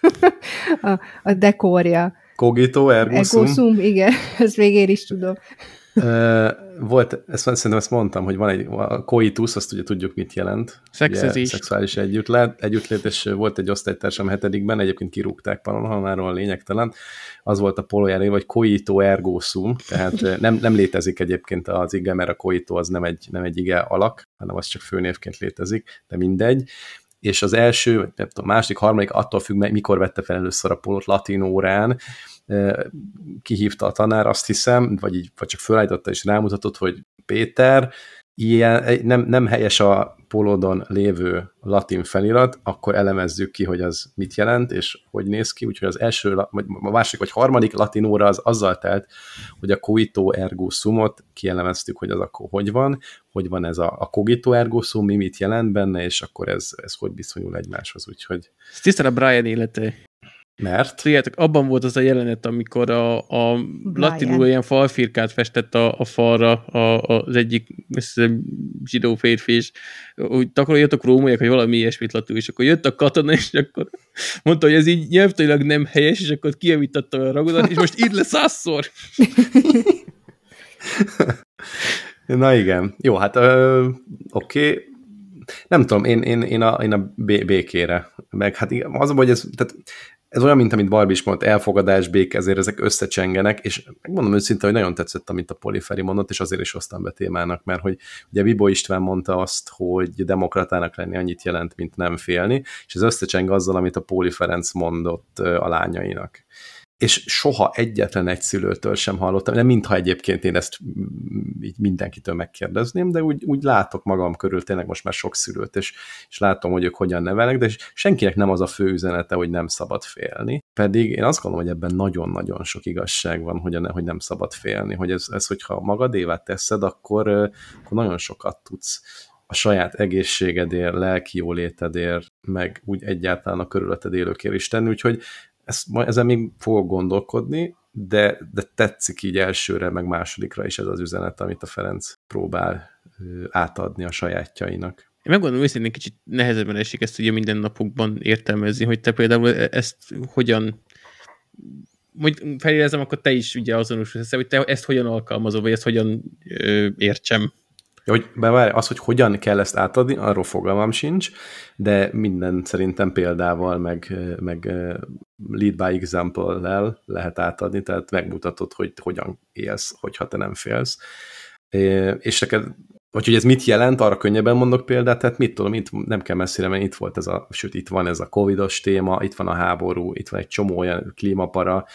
a, a dekorja. Cogito ergo sum. Ergo sum, igen, ezt még én is tudom. Volt, ezt, szerintem ezt mondtam, hogy van egy a coitus, azt ugye tudjuk, mit jelent. Szexezés. Szexuális együttlét, együttlét, és volt egy osztálytársam hetedikben, egyébként kirúgták panonhalmáról a lényegtelen, az volt a polójára, vagy coito ergo sum, tehát nem, nem létezik egyébként az ige, mert a coito az nem egy, nem egy ige alak, hanem az csak főnévként létezik, de mindegy és az első, vagy nem tudom, második, harmadik, attól függ, mikor vette fel először a polót latin órán, kihívta a tanár, azt hiszem, vagy, így, vagy csak fölállította és rámutatott, hogy Péter, ilyen, nem, nem helyes a polódon lévő latin felirat, akkor elemezzük ki, hogy az mit jelent, és hogy néz ki, úgyhogy az első, vagy a másik vagy harmadik latin óra az azzal telt, hogy a coito ergo sumot kielemeztük, hogy az akkor hogy van, hogy van ez a, a cogito ergo sum, mi mit jelent benne, és akkor ez, ez hogy viszonyul egymáshoz, úgyhogy... Ez tisztán a Brian élete. Mert? Tudjátok, abban volt az a jelenet, amikor a, a latinul ilyen falfirkát festett a, a falra a, az egyik zsidó férfi, és úgy takarodjatok rómaiak, hogy valami ilyesmit latul, és akkor jött a katona, és akkor mondta, hogy ez így nyelvtailag nem helyes, és akkor kijavította a ragodat, és most így lesz százszor. Na igen. Jó, hát oké. Okay nem tudom, én, én, én a, én a békére, meg hát az, hogy ez, tehát ez olyan, mint amit Barbie is mondott, elfogadás, béke, ezért ezek összecsengenek, és megmondom őszintén, hogy nagyon tetszett, amit a Poliferi mondott, és azért is hoztam be témának, mert hogy ugye Vibo István mondta azt, hogy demokratának lenni annyit jelent, mint nem félni, és ez összecseng azzal, amit a Póli Ferenc mondott a lányainak és soha egyetlen egy szülőtől sem hallottam, nem mintha egyébként én ezt így mindenkitől megkérdezném, de úgy, úgy látok magam körül tényleg most már sok szülőt, és, és látom, hogy ők hogyan nevelnek, de senkinek nem az a fő üzenete, hogy nem szabad félni. Pedig én azt gondolom, hogy ebben nagyon-nagyon sok igazság van, hogy, hogy nem szabad félni, hogy ez, ez hogyha magadévá teszed, akkor, akkor nagyon sokat tudsz a saját egészségedért, lelki jólétedért, meg úgy egyáltalán a körülötted élőkért is tenni, úgyhogy ezt, ezen még fogok gondolkodni, de, de tetszik így elsőre, meg másodikra is ez az üzenet, amit a Ferenc próbál átadni a sajátjainak. Én megmondom őszintén kicsit nehezebben esik ezt ugye minden napokban értelmezni, hogy te például e-, ezt hogyan hogy felérezem, akkor te is ugye azonosulsz, hogy te ezt hogyan alkalmazol, vagy ezt hogyan ö, értsem. Hogy bevárj, az, hogy hogyan kell ezt átadni, arról fogalmam sincs, de minden szerintem példával, meg, meg lead by example-lel lehet átadni, tehát megmutatod, hogy hogyan élsz, hogyha te nem félsz. És neked, vagy hogy ez mit jelent, arra könnyebben mondok példát, tehát mit tudom, itt nem kell messzire menni, itt volt ez a, sőt, itt van ez a covidos téma, itt van a háború, itt van egy csomó olyan klímapara,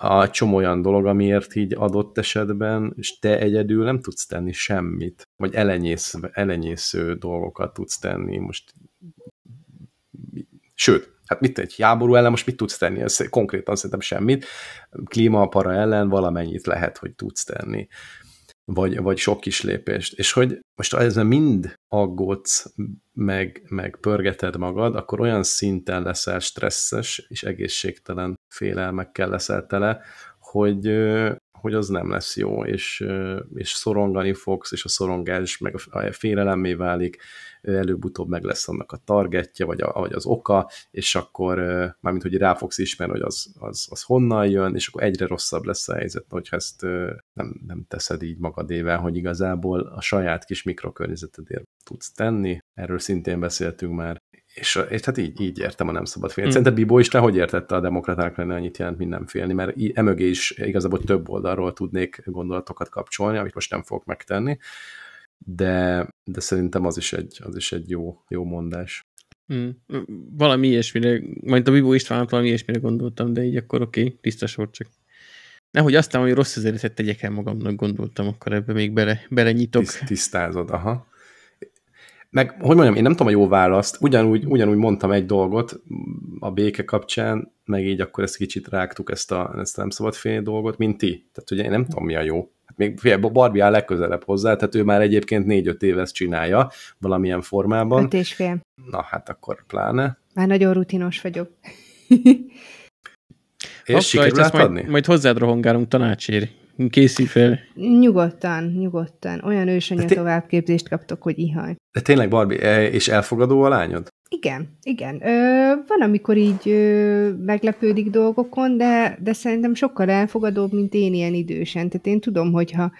a csomó olyan dolog, amiért így adott esetben, és te egyedül nem tudsz tenni semmit, vagy elenyész, elenyésző dolgokat tudsz tenni. Most sőt, hát mit egy háború ellen most mit tudsz tenni? Ez konkrétan szerintem semmit. Klímapara ellen valamennyit lehet, hogy tudsz tenni. Vagy, vagy sok kis lépést. És hogy most ezen mind aggódsz, meg, meg pörgeted magad, akkor olyan szinten leszel stresszes és egészségtelen félelmekkel leszel tele, hogy, hogy az nem lesz jó, és, és szorongani fogsz, és a szorongás meg a félelemmé válik, előbb-utóbb meg lesz annak a targetje, vagy, a, vagy az oka, és akkor mármint, hogy rá fogsz ismerni, hogy az, az, az honnan jön, és akkor egyre rosszabb lesz a helyzet, hogyha ezt nem, nem teszed így magadével, hogy igazából a saját kis mikrokörnyezetedért tudsz tenni, erről szintén beszéltünk már, és, és hát így, így értem a nem szabad félni. Hmm. Szerinted Bibó is te hogy értette a demokraták lenni annyit jelent, mint nem félni? Mert emögé is igazából több oldalról tudnék gondolatokat kapcsolni, amit most nem fogok megtenni, de, de szerintem az is egy, az is egy jó, jó mondás. Hmm. Valami ilyesmire, majd a Bibó Istvánat valami ilyesmire gondoltam, de így akkor oké, okay, tiszta sor csak. Nehogy aztán, hogy rossz azért tegyek el magamnak, gondoltam, akkor ebbe még bele, bele nyitok. Tiszt, tisztázod, aha. Meg, hogy mondjam, én nem tudom a jó választ, ugyanúgy, ugyanúgy mondtam egy dolgot a béke kapcsán, meg így akkor ezt kicsit rágtuk ezt a, ezt a nem szabad félni dolgot, mint ti. Tehát ugye én nem tudom, mi a jó. Hát még fél, Barbie áll legközelebb hozzá, tehát ő már egyébként négy-öt éve ezt csinálja valamilyen formában. Öt és fél. Na hát akkor pláne. Már nagyon rutinos vagyok. És sikerül majd, majd, majd hozzád rohongálunk tanácsért. Készülj fel. Nyugodtan, nyugodtan. Olyan ősanya te... továbbképzést kaptok, hogy ihaj. De tényleg, Barbie, e, és elfogadó a lányod? Igen, igen. Ö, van, amikor így ö, meglepődik dolgokon, de, de szerintem sokkal elfogadóbb, mint én ilyen idősen. Tehát én tudom, hogyha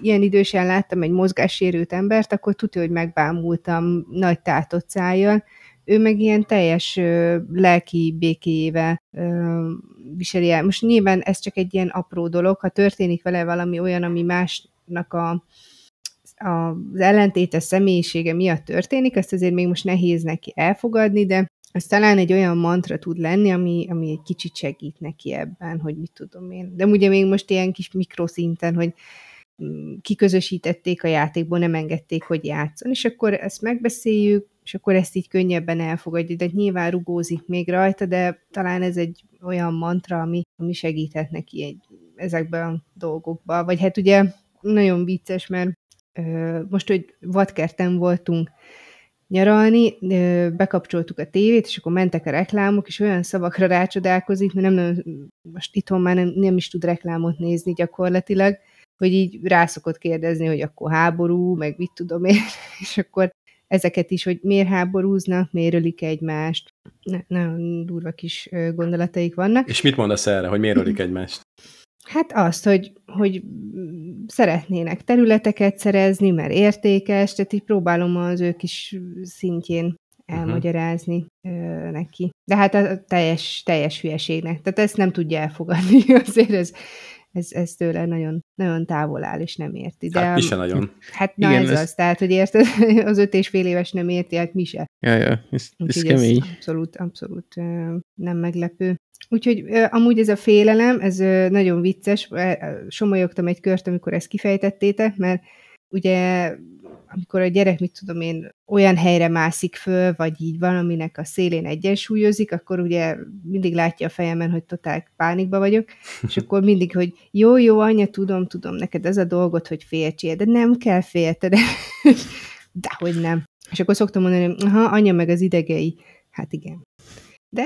ilyen idősen láttam egy mozgássérült embert, akkor tudja, hogy megbámultam nagy tátott szájjal, ő meg ilyen teljes ö, lelki békéjével ö, viseli el. Most nyilván ez csak egy ilyen apró dolog, ha történik vele valami olyan, ami másnak a, a, az ellentétes személyisége miatt történik, ezt azért még most nehéz neki elfogadni, de ez talán egy olyan mantra tud lenni, ami, ami egy kicsit segít neki ebben, hogy mit tudom én. De ugye még most ilyen kis mikroszinten, hogy mm, kiközösítették a játékból, nem engedték, hogy játszon, és akkor ezt megbeszéljük, és akkor ezt így könnyebben elfogadja, de nyilván rugózik még rajta, de talán ez egy olyan mantra, ami, ami segíthet neki egy, ezekben a dolgokban. Vagy hát ugye nagyon vicces, mert ö, most, hogy vadkerten voltunk nyaralni, ö, bekapcsoltuk a tévét, és akkor mentek a reklámok, és olyan szavakra rácsodálkozik, mert nem, nem most itthon már nem, nem is tud reklámot nézni gyakorlatilag, hogy így rászokott kérdezni, hogy akkor háború, meg mit tudom én, és akkor ezeket is, hogy miért háborúznak, miért ölik egymást. Nagyon durva kis gondolataik vannak. És mit mondasz erre, hogy miért ölik egymást? Hát azt, hogy, hogy szeretnének területeket szerezni, mert értékes, tehát így próbálom az ők is szintjén elmagyarázni uh-huh. neki. De hát a teljes, teljes hülyeségnek. Tehát ezt nem tudja elfogadni. Azért ez, ez, ez tőle nagyon, nagyon távol áll, és nem érti. De, hát mi se nagyon. Hát na Igen, ez, ez az, tehát, hogy érted, az öt és fél éves nem érti, hát mi se. Ja, ja, ez, ez kemény. Ez abszolút, abszolút nem meglepő. Úgyhogy amúgy ez a félelem, ez nagyon vicces. Somolyogtam egy kört, amikor ezt kifejtettétek, mert ugye amikor a gyerek, mit tudom én, olyan helyre mászik föl, vagy így valaminek a szélén egyensúlyozik, akkor ugye mindig látja a fejemben, hogy totál pánikba vagyok, és akkor mindig, hogy jó, jó, anya, tudom, tudom, neked ez a dolgot, hogy féltsél, de nem kell féltened. de hogy nem. És akkor szoktam mondani, hogy aha, anya meg az idegei. Hát igen. De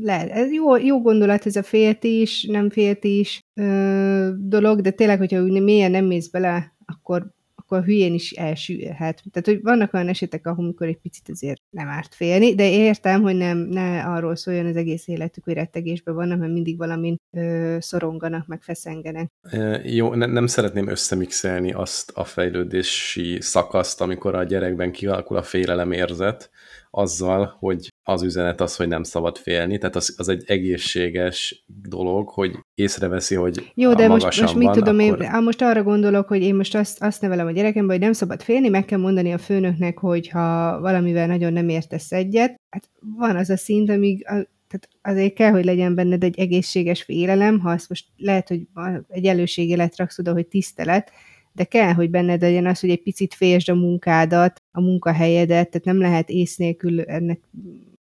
lehet, ez jó, jó gondolat ez a féltés, nem féltés ö, dolog, de tényleg, hogyha úgy mélyen nem mész bele, akkor akkor hülyén is elsülhet. Tehát, hogy vannak olyan esetek, ahol amikor egy picit azért nem árt félni, de értem, hogy nem ne arról szóljon az egész életük, hogy rettegésben vannak, mert mindig valamin ö, szoronganak, meg feszengenek. E, jó, ne, nem szeretném összemixelni azt a fejlődési szakaszt, amikor a gyerekben kialakul a félelem érzet, azzal, hogy az üzenet az, hogy nem szabad félni, tehát az, az egy egészséges dolog, hogy észreveszi, hogy Jó, de most, most mit tudom akkor... én, most arra gondolok, hogy én most azt, azt nevelem a gyerekembe, hogy nem szabad félni, meg kell mondani a főnöknek, hogy ha valamivel nagyon nem értesz egyet, hát van az a szint, amíg a, tehát azért kell, hogy legyen benned egy egészséges félelem, ha azt most lehet, hogy egy előségélet raksz oda, hogy tisztelet, de kell, hogy benned legyen az, hogy egy picit félsd a munkádat, a munkahelyedet, tehát nem lehet ész nélkül ennek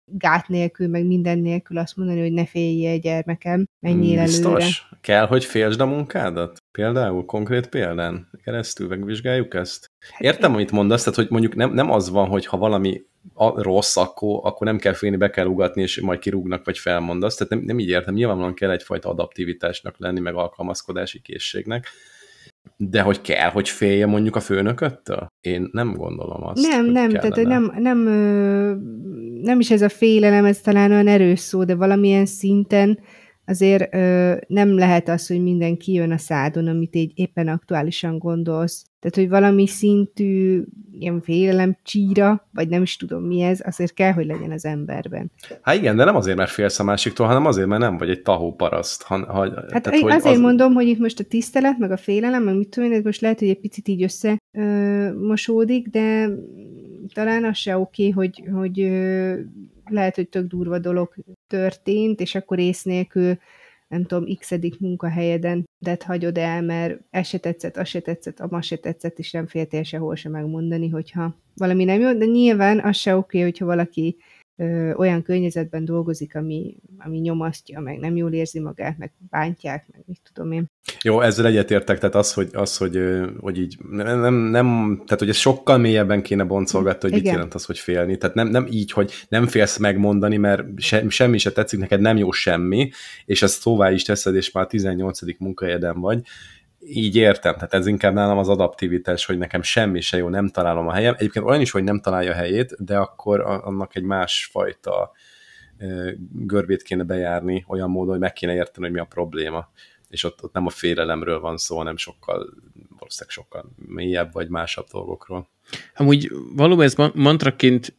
gát nélkül, meg minden nélkül azt mondani, hogy ne félj gyermekem, menjél hmm, Biztos? előre. Kell, hogy félsd a munkádat? Például, konkrét példán keresztül megvizsgáljuk ezt? Hát Értem, amit mondasz, tehát hogy mondjuk nem, nem az van, hogy ha valami a, rossz, akkor, akkor nem kell félni, be kell ugatni, és majd kirúgnak, vagy felmondasz. Tehát nem, nem így értem. Nyilvánvalóan kell egyfajta adaptivitásnak lenni, meg alkalmazkodási készségnek, de hogy kell, hogy félje mondjuk a főnököttől? Én nem gondolom azt. Nem, nem, kellene. tehát nem, nem, nem is ez a félelem, ez talán olyan erős szó, de valamilyen szinten azért ö, nem lehet az, hogy mindenki jön a szádon, amit így éppen aktuálisan gondolsz. Tehát, hogy valami szintű ilyen félelem csíra, vagy nem is tudom mi ez, azért kell, hogy legyen az emberben. Hát igen, de nem azért, mert félsz a másiktól, hanem azért, mert nem vagy egy tahó paraszt. Ha, ha, hát tehát, hogy azért az... mondom, hogy itt most a tisztelet, meg a félelem, meg mit tudom én, ez most lehet, hogy egy picit így össze ö, mosódik, de talán az se oké, okay, hogy, hogy ö, lehet, hogy tök durva dolog történt, és akkor ész nélkül nem tudom, x munkahelyeden, de hagyod el, mert ez se tetszett, az se tetszett, a se tetszett, és nem féltél sehol se megmondani, hogyha valami nem jó, de nyilván az se oké, okay, hogyha valaki ö, olyan környezetben dolgozik, ami, ami nyomasztja, meg nem jól érzi magát, meg bántják, meg mit tudom én. Jó, ezzel egyetértek, tehát az, hogy, az, hogy, hogy így nem, nem, nem, tehát hogy ez sokkal mélyebben kéne boncolgatni, hogy Igen. mit jelent az, hogy félni. Tehát nem, nem így, hogy nem félsz megmondani, mert se, semmi se tetszik, neked nem jó semmi, és ezt szóvá is teszed, és már 18. munkahelyeden vagy, így értem, tehát ez inkább nálam az adaptivitás, hogy nekem semmi se jó, nem találom a helyem. Egyébként olyan is, hogy nem találja a helyét, de akkor annak egy másfajta görbét kéne bejárni olyan módon, hogy meg kéne érteni, hogy mi a probléma. És ott, ott nem a félelemről van szó, hanem sokkal, valószínűleg sokkal mélyebb vagy másabb dolgokról. Amúgy valóban ez mantraként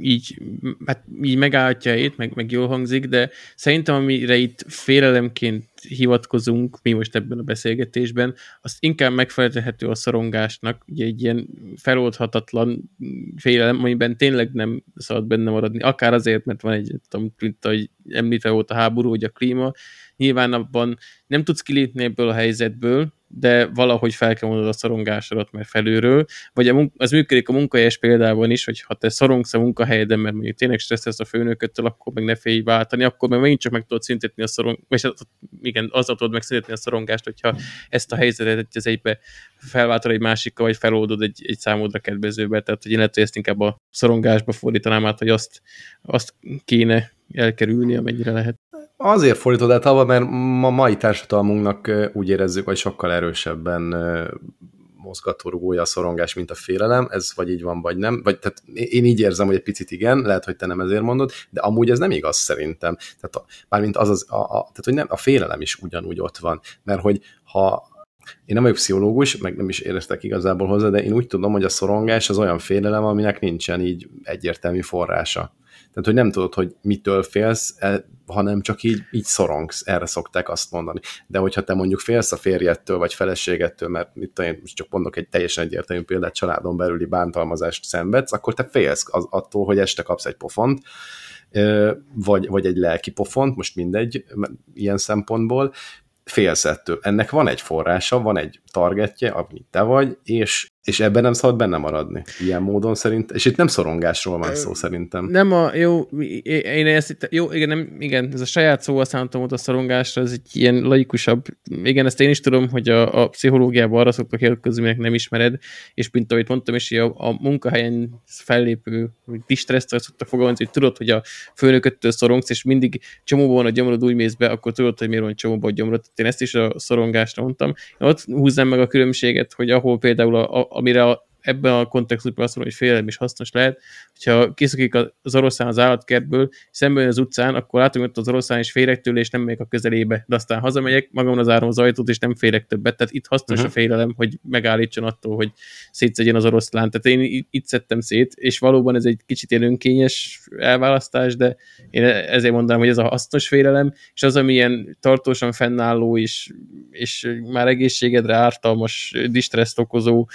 így, hát így megállhatja itt, meg, meg jól hangzik, de szerintem amire itt félelemként hivatkozunk mi most ebben a beszélgetésben, azt inkább megfelelhető a szorongásnak, ugye egy ilyen feloldhatatlan félelem, amiben tényleg nem szabad benne maradni, akár azért, mert van egy, tudom, mint ahogy említve volt a háború, vagy a klíma, nyilván abban nem tudsz kilépni ebből a helyzetből, de valahogy fel kell mondod a szorongásodat, mert felülről, vagy a munk- az működik a munkahelyes példában is, hogy ha te szorongsz a munkahelyeden, mert mondjuk tényleg stresszesz a főnököttől, akkor meg ne félj váltani, akkor meg megint csak meg tudod szüntetni a szorong, vagy hát, igen, azzal tudod megszüntetni a szorongást, hogyha ezt a helyzetet az egybe felváltod egy másikkal, vagy feloldod egy, egy számodra kedvezőbe, tehát hogy én lehet, hogy ezt inkább a szorongásba fordítanám át, hogy azt, azt kéne elkerülni, amennyire lehet. Azért fordítod el mert ma mai társadalmunknak úgy érezzük, hogy sokkal erősebben mozgatórugója a szorongás, mint a félelem, ez vagy így van, vagy nem, vagy tehát én így érzem, hogy egy picit igen, lehet, hogy te nem ezért mondod, de amúgy ez nem igaz szerintem. Tehát a, mármint az, az a, a, tehát, hogy nem, a félelem is ugyanúgy ott van, mert hogy ha én nem vagyok pszichológus, meg nem is éreztek igazából hozzá, de én úgy tudom, hogy a szorongás az olyan félelem, aminek nincsen így egyértelmű forrása. Tehát, hogy nem tudod, hogy mitől félsz, e, hanem csak így, így szorongsz, erre szokták azt mondani. De hogyha te mondjuk félsz a férjettől, vagy feleségettől, mert mit tudom, most csak mondok egy teljesen egyértelmű példát, családon belüli bántalmazást szenvedsz, akkor te félsz az, attól, hogy este kapsz egy pofont, vagy, vagy egy lelki pofont, most mindegy, ilyen szempontból, félsz ettől. Ennek van egy forrása, van egy targetje, amit te vagy, és és ebben nem szabad benne maradni. Ilyen módon szerint. És itt nem szorongásról van szó szerintem. Nem a, jó, én ezt itt, jó, igen, nem, igen, ez a saját szó használtam a szorongásra, ez egy ilyen laikusabb, igen, ezt én is tudom, hogy a, a pszichológiában arra szoktak jelentkezni, nem ismered, és mint ahogy mondtam is, a, a munkahelyen fellépő distresszel szoktak fogalmazni, hogy tudod, hogy a főnököttől szorongsz, és mindig csomóban a gyomrod úgy mész be, akkor tudod, hogy miért van csomóban a gyomrod. Én ezt is a szorongásra mondtam. Ott húzzám meg a különbséget, hogy ahol például a, a amire a, ebben a kontextusban azt mondom, hogy félelem is hasznos lehet, hogyha kiszakik az oroszlán az állatkertből, szemben az utcán, akkor látom, hogy az oroszlán is félek tőle, és nem megyek a közelébe, de aztán hazamegyek, magamon zárom az ajtót, és nem félek többet. Tehát itt hasznos uh-huh. a félelem, hogy megállítson attól, hogy szétszedjen az oroszlán. Tehát én itt szedtem szét, és valóban ez egy kicsit ilyen önkényes elválasztás, de én ezért mondanám, hogy ez a hasznos félelem, és az, ami ilyen tartósan fennálló, és, és már egészségedre ártalmas, distresszt okozó,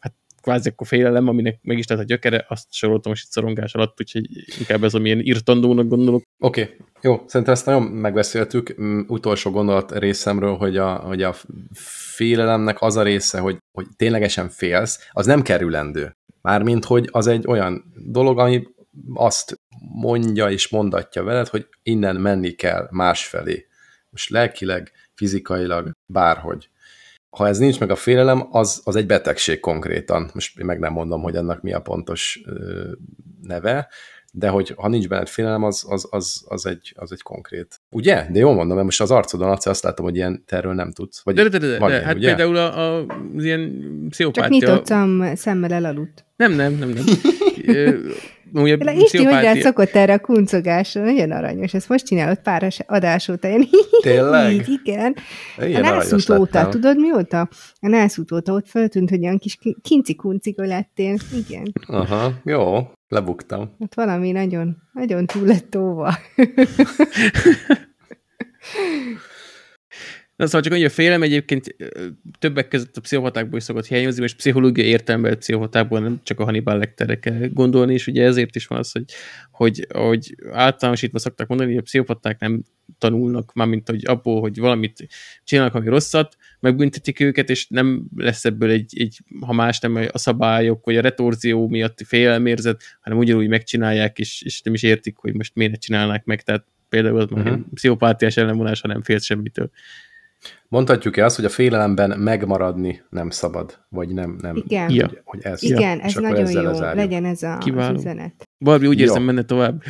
hát kvázi akkor félelem, aminek meg is lehet a gyökere, azt soroltam most itt szorongás alatt, úgyhogy inkább ez, amilyen írtandónak gondolok. Oké, okay. jó, szerintem ezt nagyon megbeszéltük. Mm, utolsó gondolat részemről, hogy a, hogy a félelemnek az a része, hogy, hogy ténylegesen félsz, az nem kerülendő. Mármint, hogy az egy olyan dolog, ami azt mondja és mondatja veled, hogy innen menni kell másfelé. Most lelkileg, fizikailag, bárhogy ha ez nincs meg a félelem, az, az egy betegség konkrétan. Most én meg nem mondom, hogy ennek mi a pontos ö, neve, de hogy ha nincs benned félelem, az, az, az, az, egy, az egy konkrét. Ugye? De jól mondom, mert most az arcodon azt, azt látom, hogy ilyen terről nem tudsz. Vagy de, de, de, de, de. Ilyen, hát ugye? például a, a, az ilyen pszichopátia... Csak nyitott szemmel elaludt. Nem, nem, nem, nem. Ugye, Isti, hogy rád szokott erre a kuncogásra, nagyon aranyos. Ezt most csinálod pár adás óta. Én Tényleg? Így, igen. Ilyen a nászút óta, tudod mióta? A nászút óta ott föltűnt, hogy olyan kis kinci-kuncika lettél. Igen. Aha, jó. Lebuktam. Hát valami nagyon, nagyon túl lett óva. Na, szóval csak annyi a félem egyébként többek között a pszichopatákból is szokott hiányozni, és pszichológiai értelemben pszichopatákból nem csak a Hannibal Lecterre kell gondolni, és ugye ezért is van az, hogy, hogy, hogy általánosítva szokták mondani, hogy a pszichopaták nem tanulnak, mármint hogy abból, hogy valamit csinálnak, ami rosszat, megbüntetik őket, és nem lesz ebből egy, egy ha más nem a szabályok, vagy a retorzió miatti félelmérzet, hanem ugyanúgy megcsinálják, és, és nem is értik, hogy most miért csinálnák meg, tehát például az uh-huh. pszichopátiás ellenvonás, ha nem félsz semmitől. Mondhatjuk-e azt, hogy a félelemben megmaradni nem szabad, vagy nem, nem? Igen, ja. hogy ez, Igen ez nagyon jó, legyen ez a, az üzenet. Barbie, úgy érzem, menne tovább.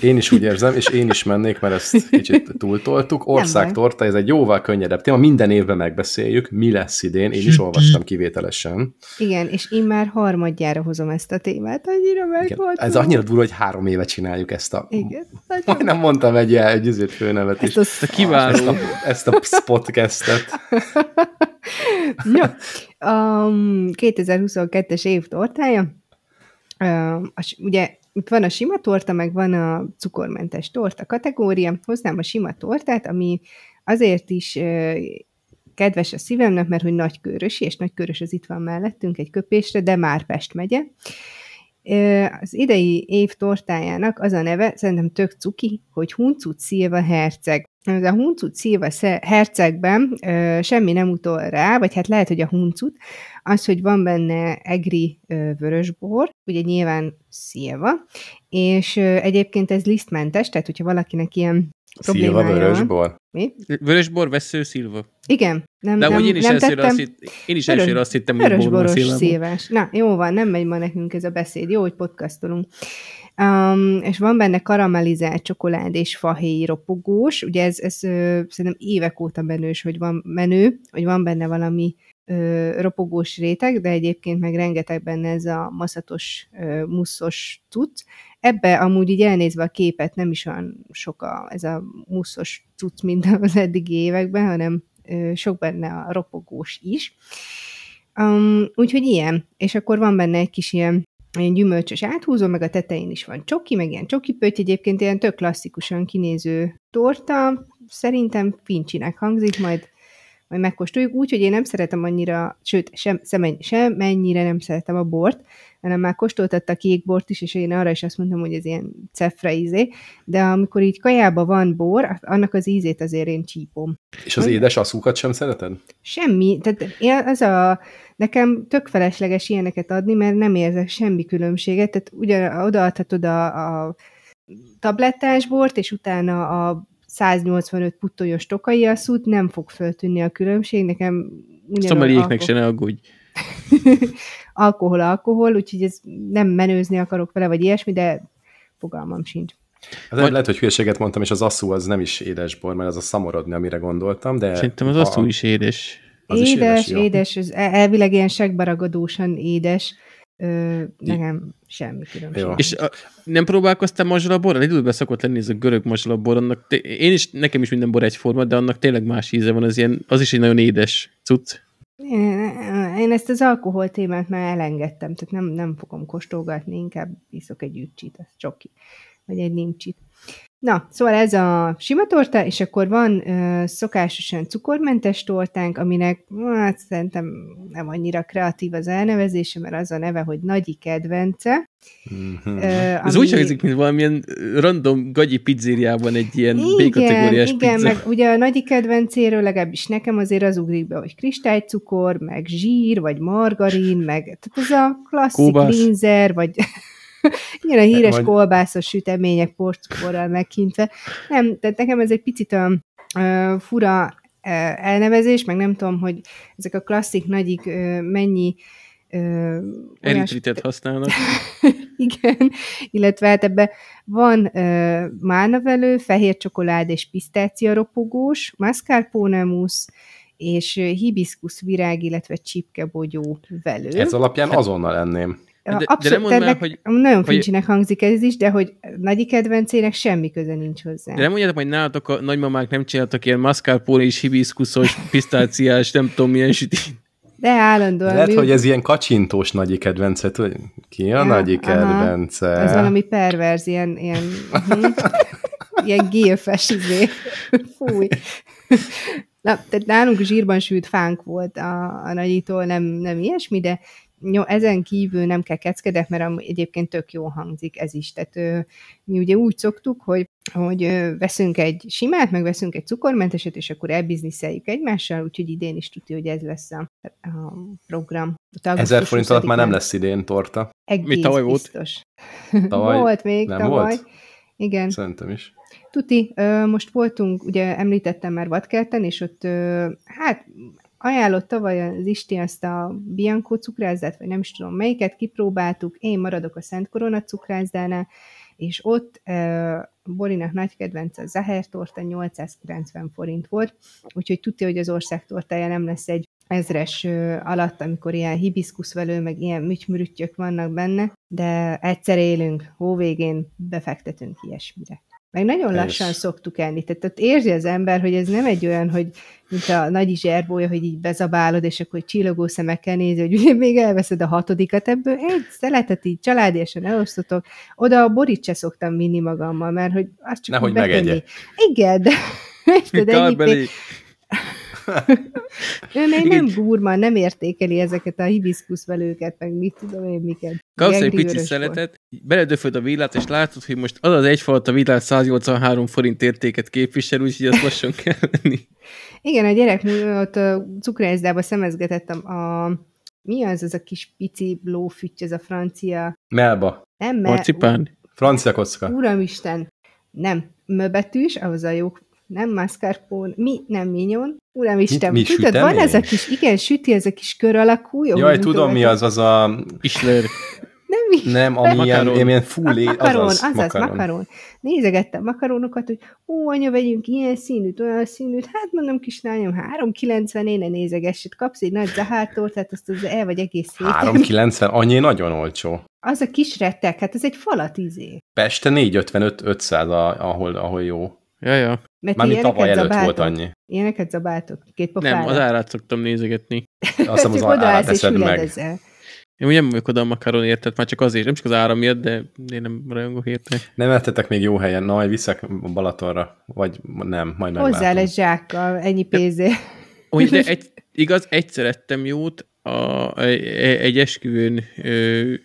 Én is úgy érzem, és én is mennék, mert ezt kicsit túltoltuk. Országtorta, ez egy jóval könnyedebb téma, minden évben megbeszéljük, mi lesz idén, én is olvastam kivételesen. Igen, és én már harmadjára hozom ezt a témát, annyira meg volt. Ez annyira durva, hogy három éve csináljuk ezt a... Igen. Majdnem mondtam egy, egy üzét főnevet is. Ezt a kiváló. Ezt a, ezt a spotcastet. ja, a 2022-es év tortája, uh, ugye itt van a sima torta, meg van a cukormentes torta kategória. Hoznám a sima tortát, ami azért is kedves a szívemnek, mert hogy nagykörösi, és nagykörös az itt van mellettünk egy köpésre, de már Pest megye. Az idei év tortájának az a neve, szerintem tök cuki, hogy Huncut Szilva herceg. Ez a Huncut Szilva hercegben semmi nem utol rá, vagy hát lehet, hogy a Huncut, az, hogy van benne egri vörösbor, ugye nyilván szilva, és egyébként ez lisztmentes, tehát hogyha valakinek ilyen Szilva vörösbor? Mi? Vörösbor, vesző, szilva. Igen. Nem, De nem, én is, nem tettem... azt hitt, én is elsőre azt hittem, hogy vörösboros szilvás. Na, jó van, nem megy ma nekünk ez a beszéd. Jó, hogy podcastolunk. Um, és van benne karamellizált csokolád és fahéj ropogós, ugye ez, ez ö, szerintem évek óta menős, hogy van menő, hogy van benne valami ö, ropogós réteg, de egyébként meg rengeteg benne ez a maszatos, ö, muszos cucc. Ebbe amúgy így elnézve a képet nem is olyan sok a, ez a muszos cucc, mint az eddigi években, hanem sok benne a ropogós is. Um, úgyhogy ilyen. És akkor van benne egy kis ilyen ilyen gyümölcsös áthúzó, meg a tetején is van csoki, meg ilyen csoki pötty, egyébként ilyen tök klasszikusan kinéző torta, szerintem fincsinek hangzik, majd majd megkóstoljuk, úgy, hogy én nem szeretem annyira, sőt, sem, sem, sem mennyire nem szeretem a bort, hanem már kóstoltatta kék bort is, és én arra is azt mondtam, hogy ez ilyen cefre ízé, de amikor így kajába van bor, annak az ízét azért én csípom. És az édes aszúkat sem szereted? Semmi, tehát az a, nekem tök felesleges ilyeneket adni, mert nem érzek semmi különbséget, tehát ugyan odaadhatod a, a tablettás bort, és utána a 185 puttolyos tokai asszút, nem fog föltűnni a különbség, nekem Szomeliéknek se ne aggódj. alkohol, alkohol, úgyhogy ez nem menőzni akarok vele, vagy ilyesmi, de fogalmam sincs. Hát Vagy... lehet, hogy hülyeséget mondtam, és az asszú az nem is édesbor, mert az a szamorodni, amire gondoltam, de... Szerintem az asszú a... is édes. Az édes, is édes, édes, ez elvileg ilyen segbaragadósan édes, Ö, nekem semmi különbség. Jó. És a, nem próbálkoztál mazsalaborral? Időben szokott lenni ez a görög mazsalabor, annak te, én is, nekem is minden bor egyforma, de annak tényleg más íze van, az, ilyen, az is egy nagyon édes cucc. Én ezt az alkohol témát már elengedtem, tehát nem, nem fogom kóstolgatni, inkább iszok egy ücsit, az csoki, vagy egy nimcsit. Na, szóval ez a sima torta, és akkor van uh, szokásosan cukormentes tortánk, aminek hát szerintem nem annyira kreatív az elnevezése, mert az a neve, hogy Nagyi kedvence. Mm-hmm. Uh, ami... Ez úgy hangzik, mint valamilyen random gagyi pizzériában egy ilyen B-kategóriás igen, pizza. meg ugye a Nagyi kedvencéről legalábbis nekem azért az ugrik be, hogy kristálycukor, meg zsír, vagy margarin, meg tehát ez a klasszik linzer, vagy igen, a híres Majd... kolbászos sütemények porcukorral megkintve. Nem, tehát nekem ez egy picit a, a fura elnevezés, meg nem tudom, hogy ezek a klasszik nagyik mennyi Eritritet használnak. Igen, illetve hát ebben van uh, málnavelő, fehér csokolád és pisztácia ropogós, mascarpone mousse, és hibiszkusz virág, illetve csipkebogyó velő. Ez alapján hát, azonnal enném. De, Abszolút, de nem mondd hogy... Nagyon fincsinek hangzik ez is, de hogy nagy kedvencének semmi köze nincs hozzá. De nem mondjátok, hogy nálatok a nagymamák nem csináltak ilyen mascarpone és hibiszkuszos, pisztáciás, nem tudom milyen sütit. De állandóan. Lehet, mi... hogy ez ilyen kacsintós nagyi kedvence. Ki a ja, nagyi kedvence? Aha. Ez valami perverz, ilyen, ilyen, ilyen gélfes izé. Fúj. Na, tehát nálunk zsírban sült fánk volt a, a nagyitól, nem, nem ilyesmi, de ezen kívül nem kell keckedek, mert egyébként tök jó hangzik ez is. Tehát ö, mi ugye úgy szoktuk, hogy, hogy ö, veszünk egy simát, meg veszünk egy cukormenteset, és akkor elbizniszeljük egymással, úgyhogy idén is tudja, hogy ez lesz a, a program. Ezer forint alatt már nem lesz idén torta. Egész Mi tavaly biztos. volt? Tavaly volt még nem tavaly. Volt? Igen. Szerintem is. Tuti, most voltunk, ugye említettem már Vadkerten, és ott hát ajánlott tavaly az Isti ezt a Bianco cukrászdát, vagy nem is tudom melyiket, kipróbáltuk, én maradok a Szent Korona cukrászdánál, és ott uh, Borinak nagy kedvence a Zaher torta 890 forint volt, úgyhogy tudja, hogy az ország tortája nem lesz egy ezres alatt, amikor ilyen hibiszkuszvelő, meg ilyen műtymürüttyök vannak benne, de egyszer élünk, hóvégén befektetünk ilyesmire. Meg nagyon lassan és... szoktuk enni. Tehát ott érzi az ember, hogy ez nem egy olyan, hogy mint a nagy zserbója, hogy így bezabálod, és akkor csillogó szemekkel nézi, hogy ugye még elveszed a hatodikat ebből. Egy szeletet így családiasan elosztotok. Oda a borit se szoktam vinni magammal, mert hogy azt csak Nehogy megegye. Igen, de... de ő még nem gurma, nem értékeli ezeket a hibiszkuszvelőket, meg mit tudom én miket. Kapsz egy pici szeletet, beledöföd a villát, és látod, hogy most az az egy falat a villát 183 forint értéket képvisel, úgyhogy azt lassan kell venni. Igen, a gyerek ott a cukrászdába szemezgetett a, a mi az az a kis pici lófütty, ez a francia? Melba. Nem, mel... Marcipán. Francia kocka. Uramisten. Nem. Möbetűs, ahhoz a jó nem mascarpone, mi, nem mignon. Uramisten, mi, mi tudod, van ez a kis, igen, süti ez a kis kör alakú. Jó, Jaj, tudom mi az, az a... Isler. Nem Mi? Nem, ami makaron. ilyen, ilyen full é, makaron, azaz, azaz makaron. makaron. Nézegettem makaronokat, hogy ó, anya, vegyünk ilyen színűt, olyan színűt, hát mondom, kislányom, 3,90 én ne nézegesset, kapsz egy nagy tehát azt az el vagy egész héten. 3,90, annyi nagyon olcsó. Az a kis rettek, hát ez egy falat izé. Peste 4,55-500, ahol, ahol jó. Ja, ja. Mert Mármint tavaly előtt zabáltok. volt annyi. Ilyeneket zabáltok? Két pofára? Nem, az árát szoktam nézegetni. Azt hiszem az árát eszed meg. Ezzel. Én ugye nem vagyok oda a makaronért, tehát már csak azért, nem csak az ára miatt, de én nem rajongok érte. Nem ettetek még jó helyen, na majd visszak Balatonra, vagy nem, majd meglátom. Hozzá lesz zsákkal, ennyi pénzé. De, de egy, igaz, egyszer ettem jót, a, egy esküvőn,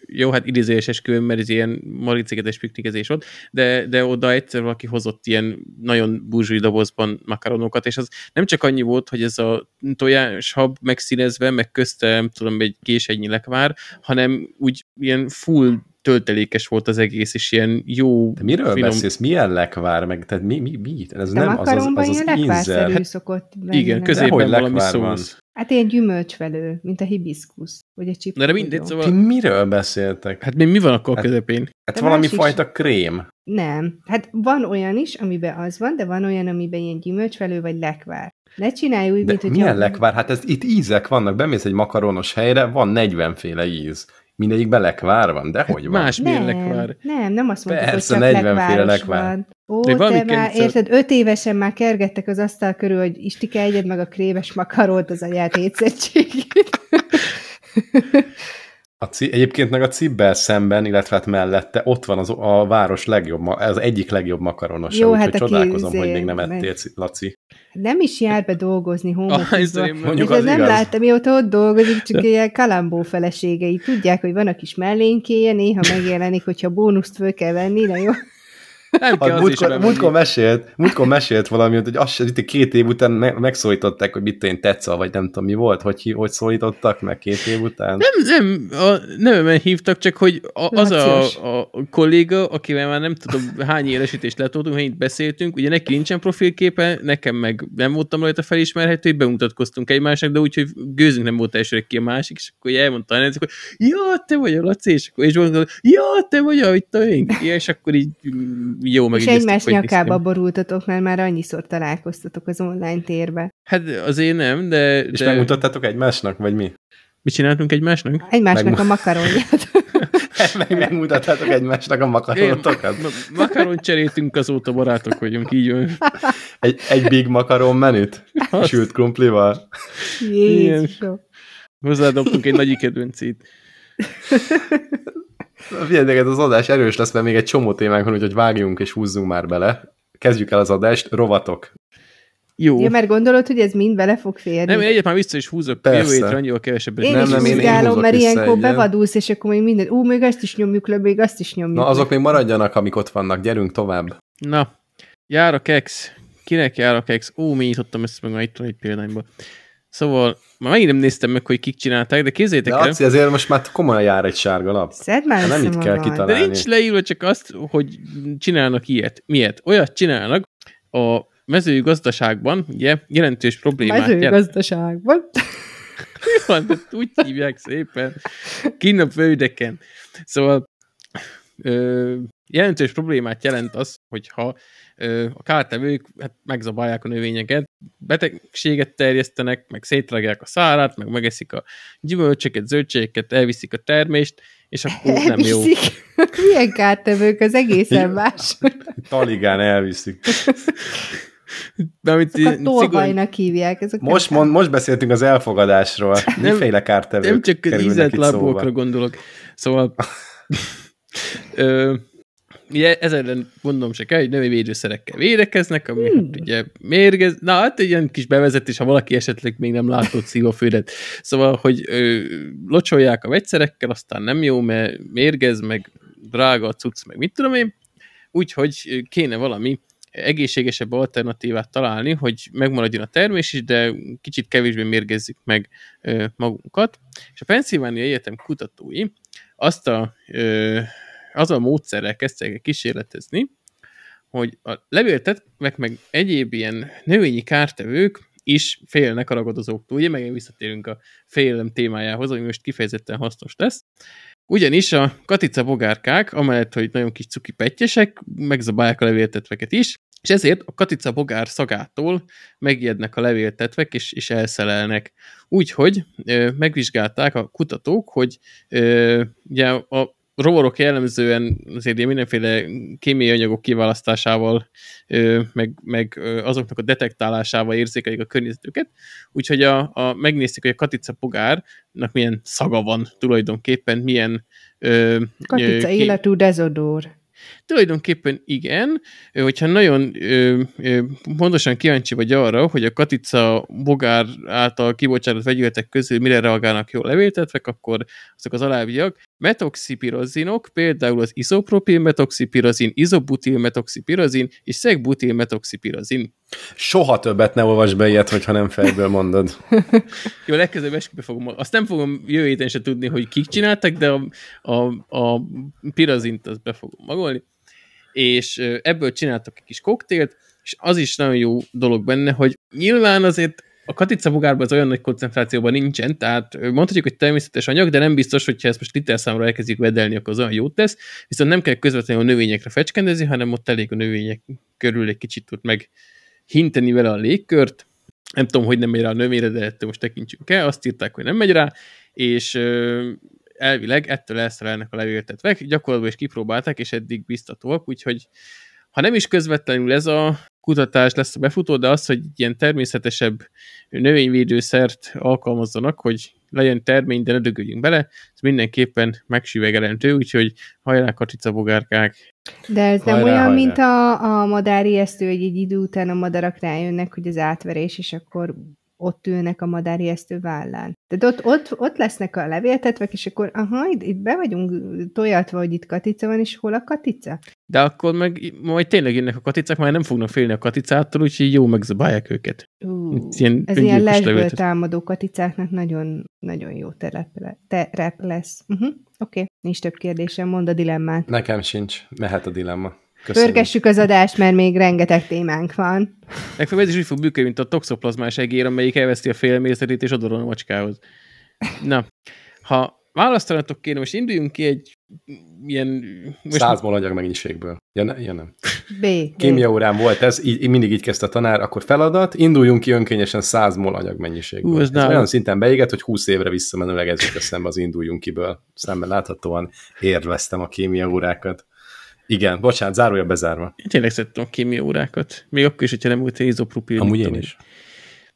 jó, hát idézőjes esküvőn, mert ez ilyen maricigetes piknikezés volt, de, de oda egyszer valaki hozott ilyen nagyon burzsúi dobozban makaronokat, és az nem csak annyi volt, hogy ez a tojáshab megszínezve, meg közte, nem tudom, egy késegynyi lekvár, hanem úgy ilyen full töltelékes volt az egész, és ilyen jó... De miről finom... beszélsz? Milyen lekvár? Meg, tehát mi, mi, mi? Ez De nem az az, az, az. Hát, szokott igen, középen valami szósz. Hát ilyen gyümölcsvelő, mint a hibiszkusz, vagy a csipka. De mindegy, szóval... Ti miről beszéltek? Hát mi, mi van akkor hát, közepén? Hát valami fajta is... krém. Nem. Hát van olyan is, amiben az van, de van olyan, amiben ilyen gyümölcsvelő vagy lekvár. Ne csinálj úgy, de mint hogy... Milyen lekvár? Hát ez, itt ízek vannak. Bemész egy makaronos helyre, van 40 féle íz. Mindegyikben lekvár van, de hogy van? Más milyen lekvár? Nem, nem azt mondtuk, Persze, hogy csak 40 féle lekvár. Van. Ó, de te már, érted, öt évesen már kergettek az asztal körül, hogy Istike, egyed meg a kréves makarót az aját étszertségét. A ci- egyébként meg a cibbel szemben, illetve hát mellette ott van az, a város legjobb, az egyik legjobb makaronosa, Jó, hát csodálkozom, hogy még nem ettél, Laci. Nem is jár be dolgozni homofizba. Ah, az nem igaz. láttam, mióta ott dolgozik, csak ilyen kalambó feleségei. Tudják, hogy van a kis mellénkéje, néha megjelenik, hogyha bónuszt föl kell venni, na jó. Nem kell hát, múltkor, múltkor, mesélt, múltkor mesélt valami, hogy azt itt két év után megszólították, hogy mit én tetszal, vagy nem tudom mi volt, hogy, hogy szólítottak meg két év után. Nem, nem, a nevemben hívtak, csak hogy a, az a, a, kolléga, akivel már nem tudom hány élesítést letoltunk, hogy itt beszéltünk, ugye neki nincsen profilképe, nekem meg nem voltam rajta felismerhető, bemutatkoztunk egymásnak, de úgyhogy gőzünk nem volt elsőre ki a másik, és akkor elmondta a hogy ja, te vagy a Laci, és akkor és mondta, ja, te vagy a, itt a és akkor így jó meg És egymás nyakába borultatok, mert már annyiszor találkoztatok az online térbe. Hát azért nem, de... És de... megmutattátok egymásnak, vagy mi? Mi csináltunk egymásnak? Egymásnak Megmu- a makaronját. meg megmutattátok egymásnak a makaronotokat? makaron cseréltünk, azóta barátok vagyunk, így van. Egy, egy big makaron menüt? Sült krumplival? Jézusom. Hozzádobtunk egy nagy kedvencét. Figyelj, az adás erős lesz, mert még egy csomó témánk van, úgyhogy vágjunk és húzzunk már bele. Kezdjük el az adást, rovatok. Jó. Ja, mert gondolod, hogy ez mind bele fog férni? Nem, én egyet már vissza is húzok, Persze. jövő hétre annyival kevesebb. Én nem, is nem, én, én mert ilyenkor bevadulsz, és akkor még minden, ú, még ezt is nyomjuk le, még azt is nyomjuk Na, azok még maradjanak, amik ott vannak, gyerünk tovább. Na, jár a kex. Kinek jár a kex? Ó, mi nyitottam ezt meg, itt van egy példányban. Szóval már megint nem néztem meg, hogy kik csinálták, de kézzétek el. De ezért most már komolyan jár egy sárga lap. Szedd már nem itt kell kitalálni. De nincs leírva csak azt, hogy csinálnak ilyet. Miért? Olyat csinálnak a mezőgazdaságban, ugye, jelentős problémát. Mezőgazdaságban? Mi van, de úgy hívják szépen. Kinn a földeken. Szóval ö, jelentős problémát jelent az, hogyha a kártevők hát megzabálják a növényeket, betegséget terjesztenek, meg szétrágják a szárát, meg megeszik a gyümölcsöket, zöldségeket, elviszik a termést, és akkor elviszik. nem jó. Milyen kártevők, az egészen más. Taligán elviszik. Amit Azokat tolvajnak hívják. Ezek most, mond, most beszéltünk az elfogadásról. Nem, Miféle kártevők Nem csak az lábokra gondolok. Szóval ö, ugye ez ellen gondolom se kell, hogy növényvédőszerekkel védekeznek, ami hmm. hát ugye mérgez, na hát egy ilyen kis bevezetés, ha valaki esetleg még nem látott szívófődet. Szóval, hogy ö, locsolják a vegyszerekkel, aztán nem jó, mert mérgez, meg drága a cucc, meg mit tudom én, úgyhogy kéne valami egészségesebb alternatívát találni, hogy megmaradjon a termés is, de kicsit kevésbé mérgezzük meg ö, magunkat. És a Pennsylvania Egyetem kutatói azt a ö, az a módszerrel kezdtek kísérletezni, hogy a levéltetvek meg egyéb ilyen növényi kártevők is félnek a ragadozóktól. Ugye megint visszatérünk a félelem témájához, ami most kifejezetten hasznos lesz. Ugyanis a katica bogárkák, amellett, hogy nagyon kis cuki pettyesek, megzabálják a levéltetveket is, és ezért a katica bogár szagától megijednek a levéltetvek, és, és elszelelnek. Úgyhogy ö, megvizsgálták a kutatók, hogy ö, ugye a rovarok jellemzően azért ilyen mindenféle kémiai anyagok kiválasztásával, meg, meg azoknak a detektálásával érzékelik a környezetüket, úgyhogy a, a, megnézték, hogy a katica pogárnak milyen szaga van tulajdonképpen, milyen... Katica ö, életű dezodór. Tulajdonképpen igen, hogyha nagyon ö, ö, pontosan kíváncsi vagy arra, hogy a katica bogár által kibocsátott vegyületek közül mire reagálnak jól levéltetvek, akkor azok az alábbiak. Metoxipirozinok, például az izopropil metoxipirozin, izobutil metoxipirozin és szegbutil metoxipirozin. Soha többet ne olvasd be ilyet, hogyha nem fejből mondod. Jó, legközelebb eskübe fogom. Azt nem fogom jövő héten se tudni, hogy kik csináltak, de a, a, a pirazint azt be fogom magolni. És ebből csináltak egy kis koktélt, és az is nagyon jó dolog benne, hogy nyilván azért a katica bogárban az olyan nagy koncentrációban nincsen, tehát mondhatjuk, hogy természetes anyag, de nem biztos, hogyha ezt most literszámra elkezdjük vedelni, akkor az olyan jót tesz, viszont nem kell közvetlenül a növényekre fecskendezni, hanem ott elég a növények körül egy kicsit ott meg hinteni vele a légkört, nem tudom, hogy nem megy rá a növényre, de ettől most tekintsünk el, azt írták, hogy nem megy rá, és elvileg ettől elszerelnek a levéltetvek, gyakorlatban is kipróbálták, és eddig biztatóak, úgyhogy ha nem is közvetlenül ez a kutatás lesz a befutó, de az, hogy ilyen természetesebb növényvédőszert alkalmazzanak, hogy legyen termény, de ne dögöljünk bele, ez mindenképpen megsüvegelentő, úgyhogy hajrá katica bogárkák. De ez hajrá, nem olyan, hajrá. mint a, a madári esztő, hogy egy idő után a madarak rájönnek, hogy az átverés, és akkor ott ülnek a madári esztő vállán. Tehát ott, ott, ott lesznek a levéltetvek, és akkor aha, itt, itt be vagyunk tojatva, hogy itt katica van, és hol a katica? De akkor meg majd tényleg jönnek a katicák, már nem fognak félni a katicától, úgyhogy jó megzabálják őket. Uh, ilyen ez ilyen lesből támadó katicáknak nagyon, nagyon jó terep, terep lesz. Uh-huh. Oké, okay. nincs több kérdésem, mondd a dilemmát. Nekem sincs, mehet a dilemma. Köszönjük. Pörgessük az adást, mert még rengeteg témánk van. Legfeljebb ez is úgy fog működni, mint a toxoplazmás egér, amelyik elveszti a félmészetét és odorol a macskához. Na, ha választanatok kéne, most induljunk ki egy ilyen... Most... Száz anyag mennyiségből. Ja, ne, ja nem. B. Kémia órán volt ez, így, mindig így kezdte a tanár, akkor feladat, induljunk ki önkényesen 100 mol anyag mennyiségből. Hú, ez ez olyan szinten beégett, hogy 20 évre visszamenőleg ez jut eszembe az induljunk kiből. Szemben láthatóan érveztem a kémia órákat. Igen, bocsánat, zárója bezárva. Én tényleg szerettem a kémia órákat. Még akkor is, hogyha nem volt izopropil. Amúgy én is.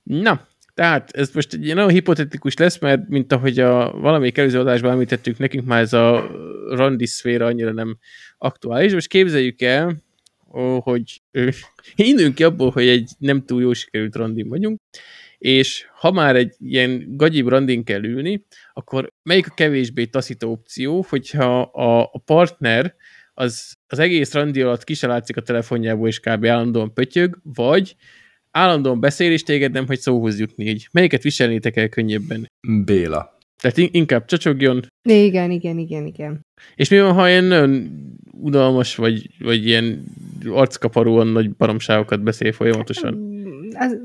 Na, tehát ez most egy nagyon hipotetikus lesz, mert mint ahogy a valamelyik előző adásban említettük, nekünk már ez a randi szféra annyira nem aktuális. Most képzeljük el, hogy induljunk ki abból, hogy egy nem túl jó sikerült randin vagyunk, és ha már egy ilyen gagyibb randin kell ülni, akkor melyik a kevésbé taszító opció, hogyha a, a partner az, az egész randi alatt ki se látszik a telefonjából, és kb. állandóan pötyög, vagy állandóan beszél, és téged nem hagy szóhoz jutni így. Melyiket viselnétek el könnyebben? Béla. Tehát inkább csacsogjon. Igen, igen, igen, igen. És mi van, ha ilyen nagyon udalmas, vagy, vagy ilyen arckaparóan nagy baromságokat beszél folyamatosan? Az,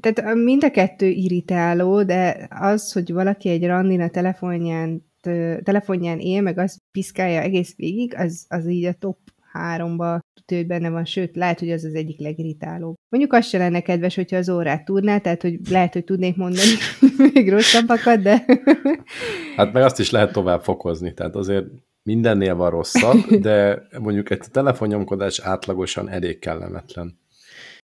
tehát mind a kettő irritáló, de az, hogy valaki egy randin a telefonján telefonján él, meg az piszkálja egész végig, az, az így a top háromba tudja, hogy benne van, sőt, lehet, hogy az az egyik legirritálóbb. Mondjuk az se lenne kedves, hogyha az órát tudná, tehát, hogy lehet, hogy tudnék mondani még rosszabbakat, de... hát meg azt is lehet tovább fokozni, tehát azért mindennél van rosszabb, de mondjuk egy telefonnyomkodás átlagosan elég kellemetlen.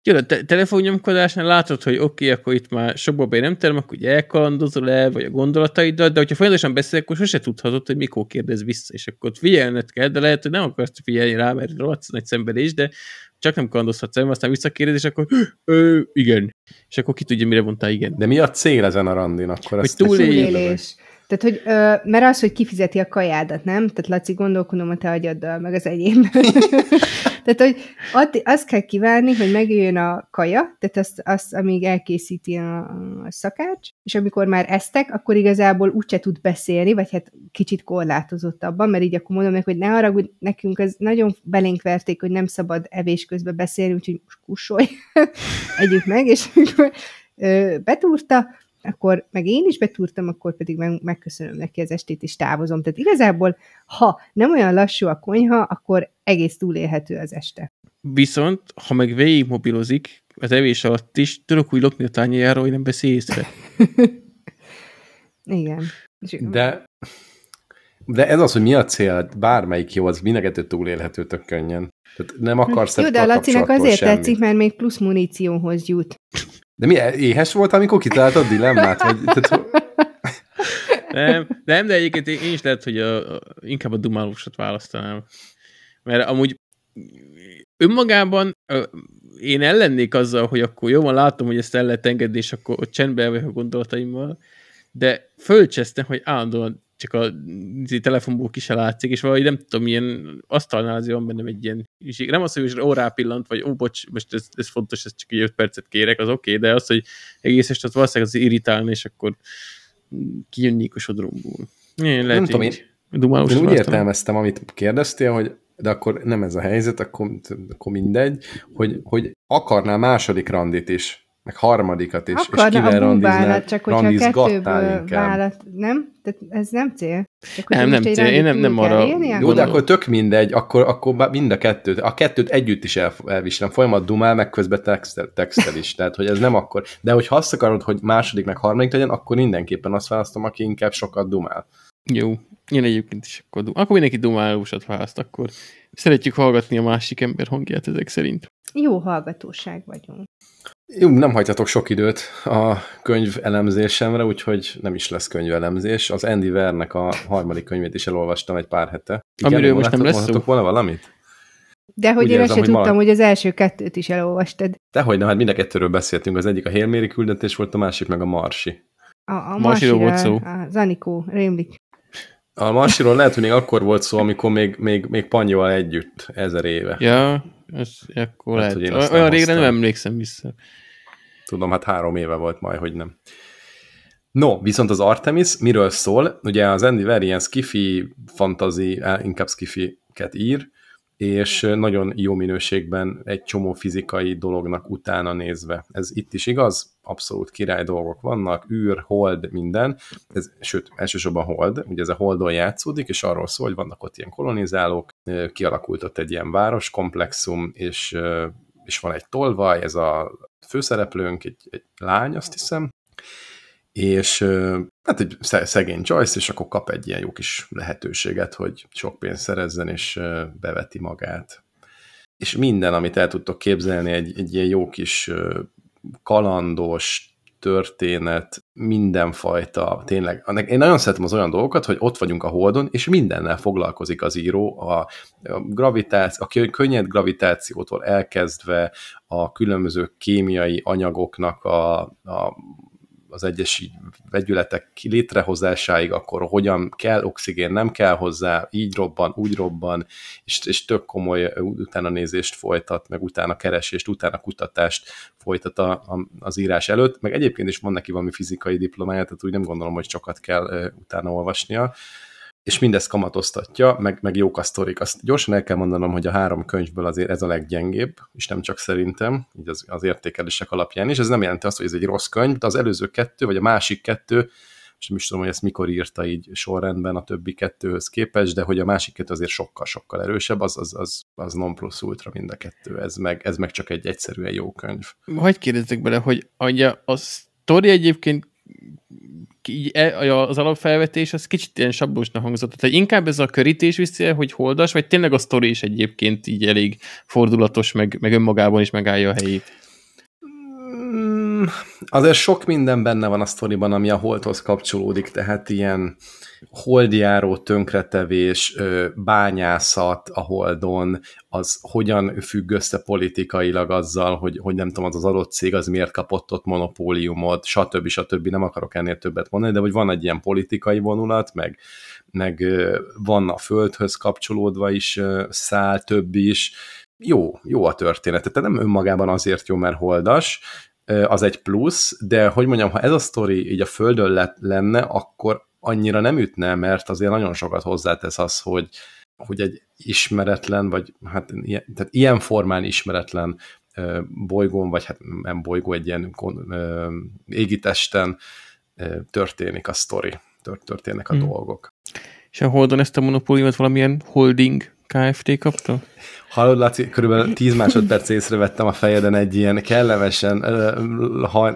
Jó, a te- telefonnyomkodásnál látod, hogy oké, okay, akkor itt már sokba be nem terem, akkor ugye elkalandozol el, vagy a gondolataiddal, de hogyha folyamatosan beszél, akkor sose tudhatod, hogy mikor kérdez vissza, és akkor figyelned kell, de lehet, hogy nem akarsz figyelni rá, mert rohadt nagy szenvedés, de csak nem kalandozhatsz el, aztán visszakérdez, és akkor ö, igen. És akkor ki tudja, mire mondtál igen. De mi a cél ezen a randin? Akkor hogy túlélés. Tehát, hogy, ö, mert az, hogy kifizeti a kajádat, nem? Tehát Laci, gondolkodom a te agyaddal, meg az enyém. tehát, hogy att, azt kell kívánni, hogy megjöjjön a kaja, tehát azt, azt amíg elkészíti a, a szakács, és amikor már eztek, akkor igazából úgyse tud beszélni, vagy hát kicsit korlátozottabban, mert így akkor mondom meg, hogy ne haragudj, nekünk ez nagyon belénk verték, hogy nem szabad evés közben beszélni, úgyhogy most kussolj, együk meg, és ö, betúrta, akkor meg én is betúrtam, akkor pedig meg, megköszönöm neki az estét, és távozom. Tehát igazából, ha nem olyan lassú a konyha, akkor egész túlélhető az este. Viszont, ha meg végig mobilozik, az evés alatt is, tudok úgy lokni a tányérjáról, hogy nem veszi észre. Igen. De, de ez az, hogy mi a cél, bármelyik jó, az mindenkettő túlélhető tök könnyen. Tehát nem akarsz Jó, de a Lacinak azért semmit. tetszik, mert még plusz munícióhoz jut. De mi, éhes volt, amikor kitaláltad a dilemmát? Vagy, tehát... nem, nem, de egyébként én is lehet, hogy a, a, inkább a dumálósat választanám. Mert amúgy önmagában én ellennék azzal, hogy akkor jó van, látom, hogy ezt el lehet engedni, és akkor ott csendben vagyok a gondolataimmal, de fölcsesztem, hogy állandóan csak a telefonból ki se látszik, és valahogy nem tudom, milyen asztalnál azért van bennem egy ilyen Nem az, hogy órá pillant, vagy ó, bocs, most ez, ez fontos, ez csak egy 5 percet kérek, az oké, okay, de az, hogy egész este az valószínűleg az irritálni, és akkor kijönnék a sodromból. Én lehet, nem tudom, én, én úgy értelmeztem, amit kérdeztél, hogy de akkor nem ez a helyzet, akkor, akkor mindegy, hogy, hogy akarnál második randit is, meg harmadikat is, Akarna és kivel randiznál, csak hogyha kettőből választ, nem? Tehát ez nem cél? Csak, nem, nem cél, én nem, nem arra Jó, de akkor tök mindegy, akkor, akkor mind a kettőt, a kettőt együtt is el, elviselem, folyamat dumál, meg közben textel, textel is, tehát hogy ez nem akkor, de hogyha azt akarod, hogy második meg harmadik legyen, akkor mindenképpen azt választom, aki inkább sokat dumál. Jó, én egyébként is akkor dumál. Akkor mindenki dumálósat választ, akkor szeretjük hallgatni a másik ember hangját ezek szerint. Jó hallgatóság vagyunk. Jó, nem hagyhatok sok időt a könyv elemzésemre, úgyhogy nem is lesz könyvelemzés. Az Andy Vernek a harmadik könyvét is elolvastam egy pár hete. Igen, Amiről most nem lesz szó? volna valamit? De hogy Úgy én ezt sem tudtam, hogy az első kettőt is elolvastad. Dehogy nem, hát mind a kettőről beszéltünk. Az egyik a Hélméri küldetés volt, a másik meg a Marsi. A, a Marsiról volt szó. A Zanikó, rémlik. A Marsiról lehet, hogy még akkor volt szó, amikor még, még, még Panyóval együtt, ezer éve. Ja, ez akkor hát, lehet. Olyan régre nem emlékszem vissza. Tudom, hát három éve volt majd, hogy nem. No, viszont az Artemis miről szól? Ugye az Andy Ver ilyen skifi, fantasy, inkább skifi-ket ír, és nagyon jó minőségben egy csomó fizikai dolognak utána nézve. Ez itt is igaz, abszolút király dolgok vannak, űr, hold, minden, ez, sőt, elsősorban hold, ugye ez a holdon játszódik, és arról szól, hogy vannak ott ilyen kolonizálók, kialakult ott egy ilyen városkomplexum, és, és van egy tolvaj, ez a főszereplőnk, egy, egy lány, azt hiszem, és hát egy szegény Joyce, és akkor kap egy ilyen jó kis lehetőséget, hogy sok pénzt szerezzen, és beveti magát. És minden, amit el tudtok képzelni, egy, egy ilyen jó kis kalandos, történet, mindenfajta, tényleg. Én nagyon szeretem az olyan dolgokat, hogy ott vagyunk a Holdon, és mindennel foglalkozik az író, a, gravitáció, a könnyed gravitációtól elkezdve a különböző kémiai anyagoknak a, a az egyes vegyületek létrehozásáig, akkor hogyan kell oxigén, nem kell hozzá, így robban, úgy robban, és, és tök komoly utána nézést folytat, meg utána keresést, utána kutatást folytat a, a, az írás előtt, meg egyébként is van neki valami fizikai diplomája, tehát úgy nem gondolom, hogy sokat kell utána olvasnia, és mindezt kamatoztatja, meg, meg jók a sztorik. Azt gyorsan el kell mondanom, hogy a három könyvből azért ez a leggyengébb, és nem csak szerintem, így az, az értékelések alapján is. Ez nem jelenti azt, hogy ez egy rossz könyv, de az előző kettő, vagy a másik kettő, és nem is tudom, hogy ezt mikor írta így sorrendben a többi kettőhöz képest, de hogy a másik kettő azért sokkal-sokkal erősebb, az, az, az, az non plus ultra mind a kettő, ez meg, ez meg csak egy egyszerűen jó könyv. Hogy kérdezzek bele, hogy a, a sztori egyébként így e, az alapfelvetés az kicsit ilyen sablósnak hangzott. Tehát inkább ez a körítés viszi hogy holdas, vagy tényleg a sztori is egyébként így elég fordulatos, meg, meg önmagában is megállja a helyét? Azért sok minden benne van a sztoriban, ami a holdhoz kapcsolódik, tehát ilyen holdjáró tönkretevés, bányászat a holdon, az hogyan függ össze politikailag azzal, hogy, hogy nem tudom, az az adott cég az miért kapott ott monopóliumot, stb. stb. Nem akarok ennél többet mondani, de hogy van egy ilyen politikai vonulat, meg, meg van a földhöz kapcsolódva is szál, több is, jó, jó a történet. Tehát nem önmagában azért jó, mert holdas, az egy plusz, de hogy mondjam, ha ez a sztori így a földön lett, lenne, akkor annyira nem ütne, mert azért nagyon sokat hozzátesz az, hogy, hogy egy ismeretlen, vagy hát ilyen, tehát ilyen formán ismeretlen bolygón, vagy hát nem bolygó, egy ilyen égitesten történik a sztori, történnek a hmm. dolgok. És a Holdon ezt a monopóliumot valamilyen holding KFT kapta? Hallod, Laci, körülbelül 10 másodperc észrevettem a fejeden egy ilyen kellemesen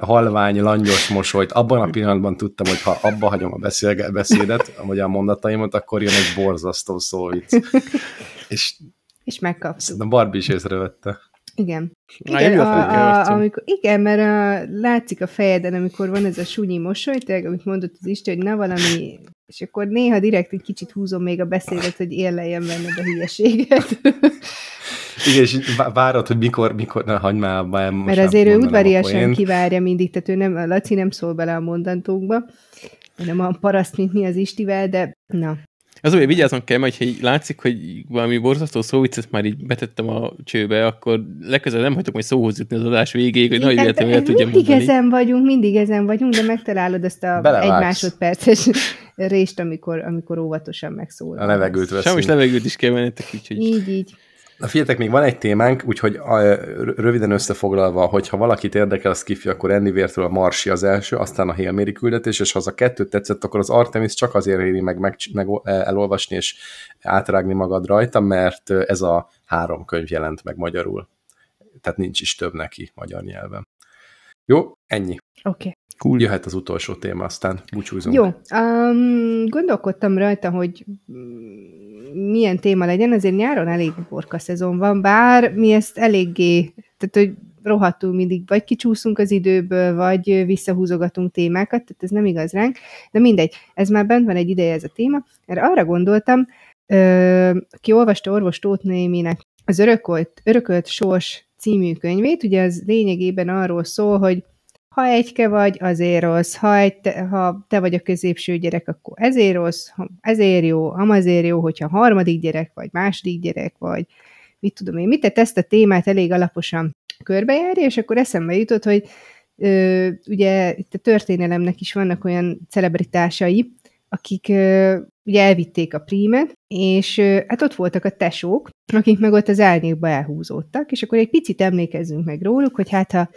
halvány, langyos mosolyt. Abban a pillanatban tudtam, hogy ha abba hagyom a beszélge- beszédet, vagy a mondataimat, akkor jön egy borzasztó szóvic. És, és megkapsz. A Barbie is észrevette. Igen. Igen, a, a, amikor, igen, mert a, látszik a fejeden, amikor van ez a sunyi mosoly, tényleg, amit mondott az Isten, hogy na valami, és akkor néha direkt egy kicsit húzom még a beszédet, hogy érleljen benned a hülyeséget. Igen, és várod, hogy mikor, mikor, na hagyd már, már Mert azért ő udvariasan kivárja mindig, tehát ő nem, a Laci nem szól bele a mondantókba, hanem a paraszt, mint mi az Istivel, de na, az hogy vigyáznom kell, hogy így látszik, hogy valami borzasztó szóviccet már így betettem a csőbe, akkor legközelebb nem hagyok majd szóhoz jutni az adás végéig, hogy nagy véletlenül el tudjam Mindig mondani. ezen vagyunk, mindig ezen vagyunk, de megtalálod ezt a Belevágsz. egy másodperces részt, amikor, amikor óvatosan megszól. A levegőt veszünk. Sajnos levegőt is kell mennetek, úgyhogy... Így, így. Na figyeljetek, még van egy témánk, úgyhogy a, röviden összefoglalva, hogyha valakit érdekel a skifi, akkor Andy Vértől a Marsi az első, aztán a Hail küldetés, és ha az a kettőt tetszett, akkor az Artemis csak azért éri meg, meg, meg elolvasni és átrágni magad rajta, mert ez a három könyv jelent meg magyarul. Tehát nincs is több neki magyar nyelven. Jó, ennyi. Oké. Okay. Cool. Jöhet az utolsó téma, aztán búcsúzunk. Jó, um, gondolkodtam rajta, hogy milyen téma legyen, azért nyáron elég borka szezon van, bár mi ezt eléggé, tehát hogy rohadtul mindig vagy kicsúszunk az időből, vagy visszahúzogatunk témákat, tehát ez nem igaz ránk, de mindegy, ez már bent van egy ideje ez a téma, erre arra gondoltam, ö, ki olvasta orvos Tóth Néminek az Örökölt, Örökölt Sors című könyvét, ugye az lényegében arról szól, hogy ha egyke vagy, azért rossz, ha, egy te, ha te vagy a középső gyerek, akkor ezért rossz, ha ezért jó, amazért jó, hogyha harmadik gyerek vagy, második gyerek vagy, mit tudom én, mit, tehát ezt a témát elég alaposan körbejárja, és akkor eszembe jutott, hogy ö, ugye itt a történelemnek is vannak olyan celebritásai, akik ö, ugye elvitték a prímet, és ö, hát ott voltak a tesók, akik meg ott az árnyékba elhúzódtak, és akkor egy picit emlékezzünk meg róluk, hogy hát ha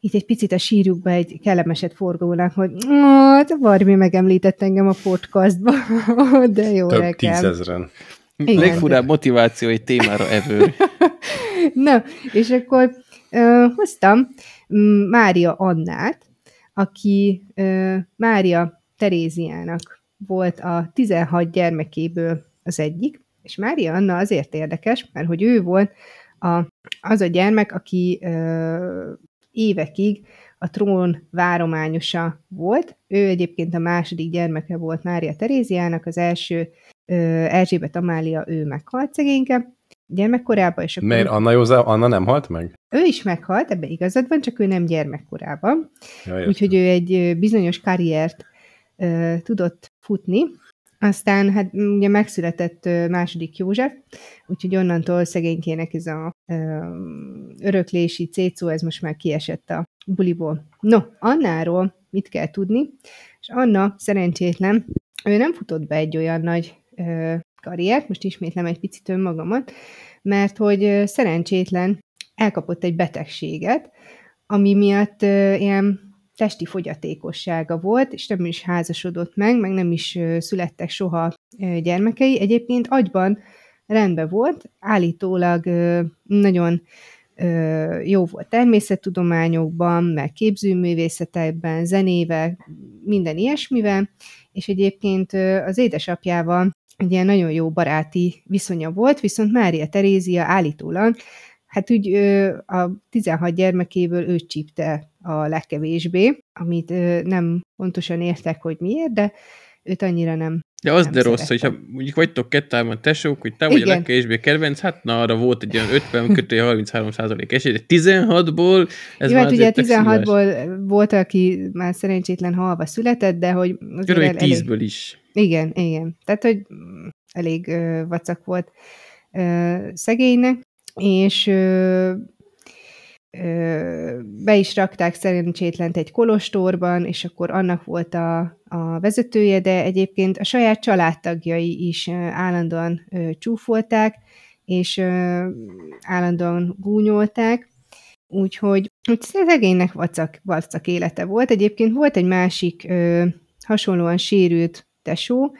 itt egy picit a sírjukba egy kellemeset forgónak, hogy te Barbie megemlített engem a podcastba, de jó Több nekem. tízezren. Igen, Legfurább motiváció egy témára ever. Na, és akkor uh, hoztam Mária Annát, aki uh, Mária Teréziának volt a 16 gyermekéből az egyik, és Mária Anna azért érdekes, mert hogy ő volt a, az a gyermek, aki uh, évekig a trón várományosa volt. Ő egyébként a második gyermeke volt Mária Teréziának, az első Erzsébet Amália, ő meghalt szegényke gyermekkorában. És akkor Miért Anna József, Anna nem halt meg? Ő is meghalt, ebbe igazad van, csak ő nem gyermekkorában. Ja, Úgyhogy ő egy bizonyos karriert uh, tudott futni, aztán hát ugye megszületett második József, úgyhogy onnantól szegénykének ez a ö, öröklési cécó, ez most már kiesett a buliból. No, Annáról mit kell tudni? És Anna szerencsétlen, ő nem futott be egy olyan nagy ö, karriert, most ismétlem egy picit önmagamat, mert hogy szerencsétlen elkapott egy betegséget, ami miatt ö, ilyen testi fogyatékossága volt, és nem is házasodott meg, meg nem is születtek soha gyermekei. Egyébként agyban rendben volt, állítólag nagyon jó volt természettudományokban, meg képzőművészetekben, zenével, minden ilyesmivel, és egyébként az édesapjával egy ilyen nagyon jó baráti viszonya volt, viszont Mária Terézia állítólag, hát úgy a 16 gyermekéből őt csípte a legkevésbé, amit nem pontosan értek, hogy miért, de őt annyira nem de az nem de rossz, hogyha mondjuk vagytok kettában tesók, hogy te vagy Igen. a legkevésbé kedvenc, hát na arra volt egy olyan 50 kötője 33 százalék esély, de 16-ból ez Jó, hát ugye 16-ból volt, aki már szerencsétlen halva született, de hogy... Körülbelül 10-ből is. Igen, igen. Tehát, hogy elég ö, vacak volt ö, szegénynek, és ö, be is rakták szerencsétlent egy kolostorban, és akkor annak volt a, a vezetője, de egyébként a saját családtagjai is állandóan csúfolták, és állandóan gúnyolták, Úgyhogy úgy szegénynek vacak, vacak élete volt. Egyébként volt egy másik ö, hasonlóan sérült tesó,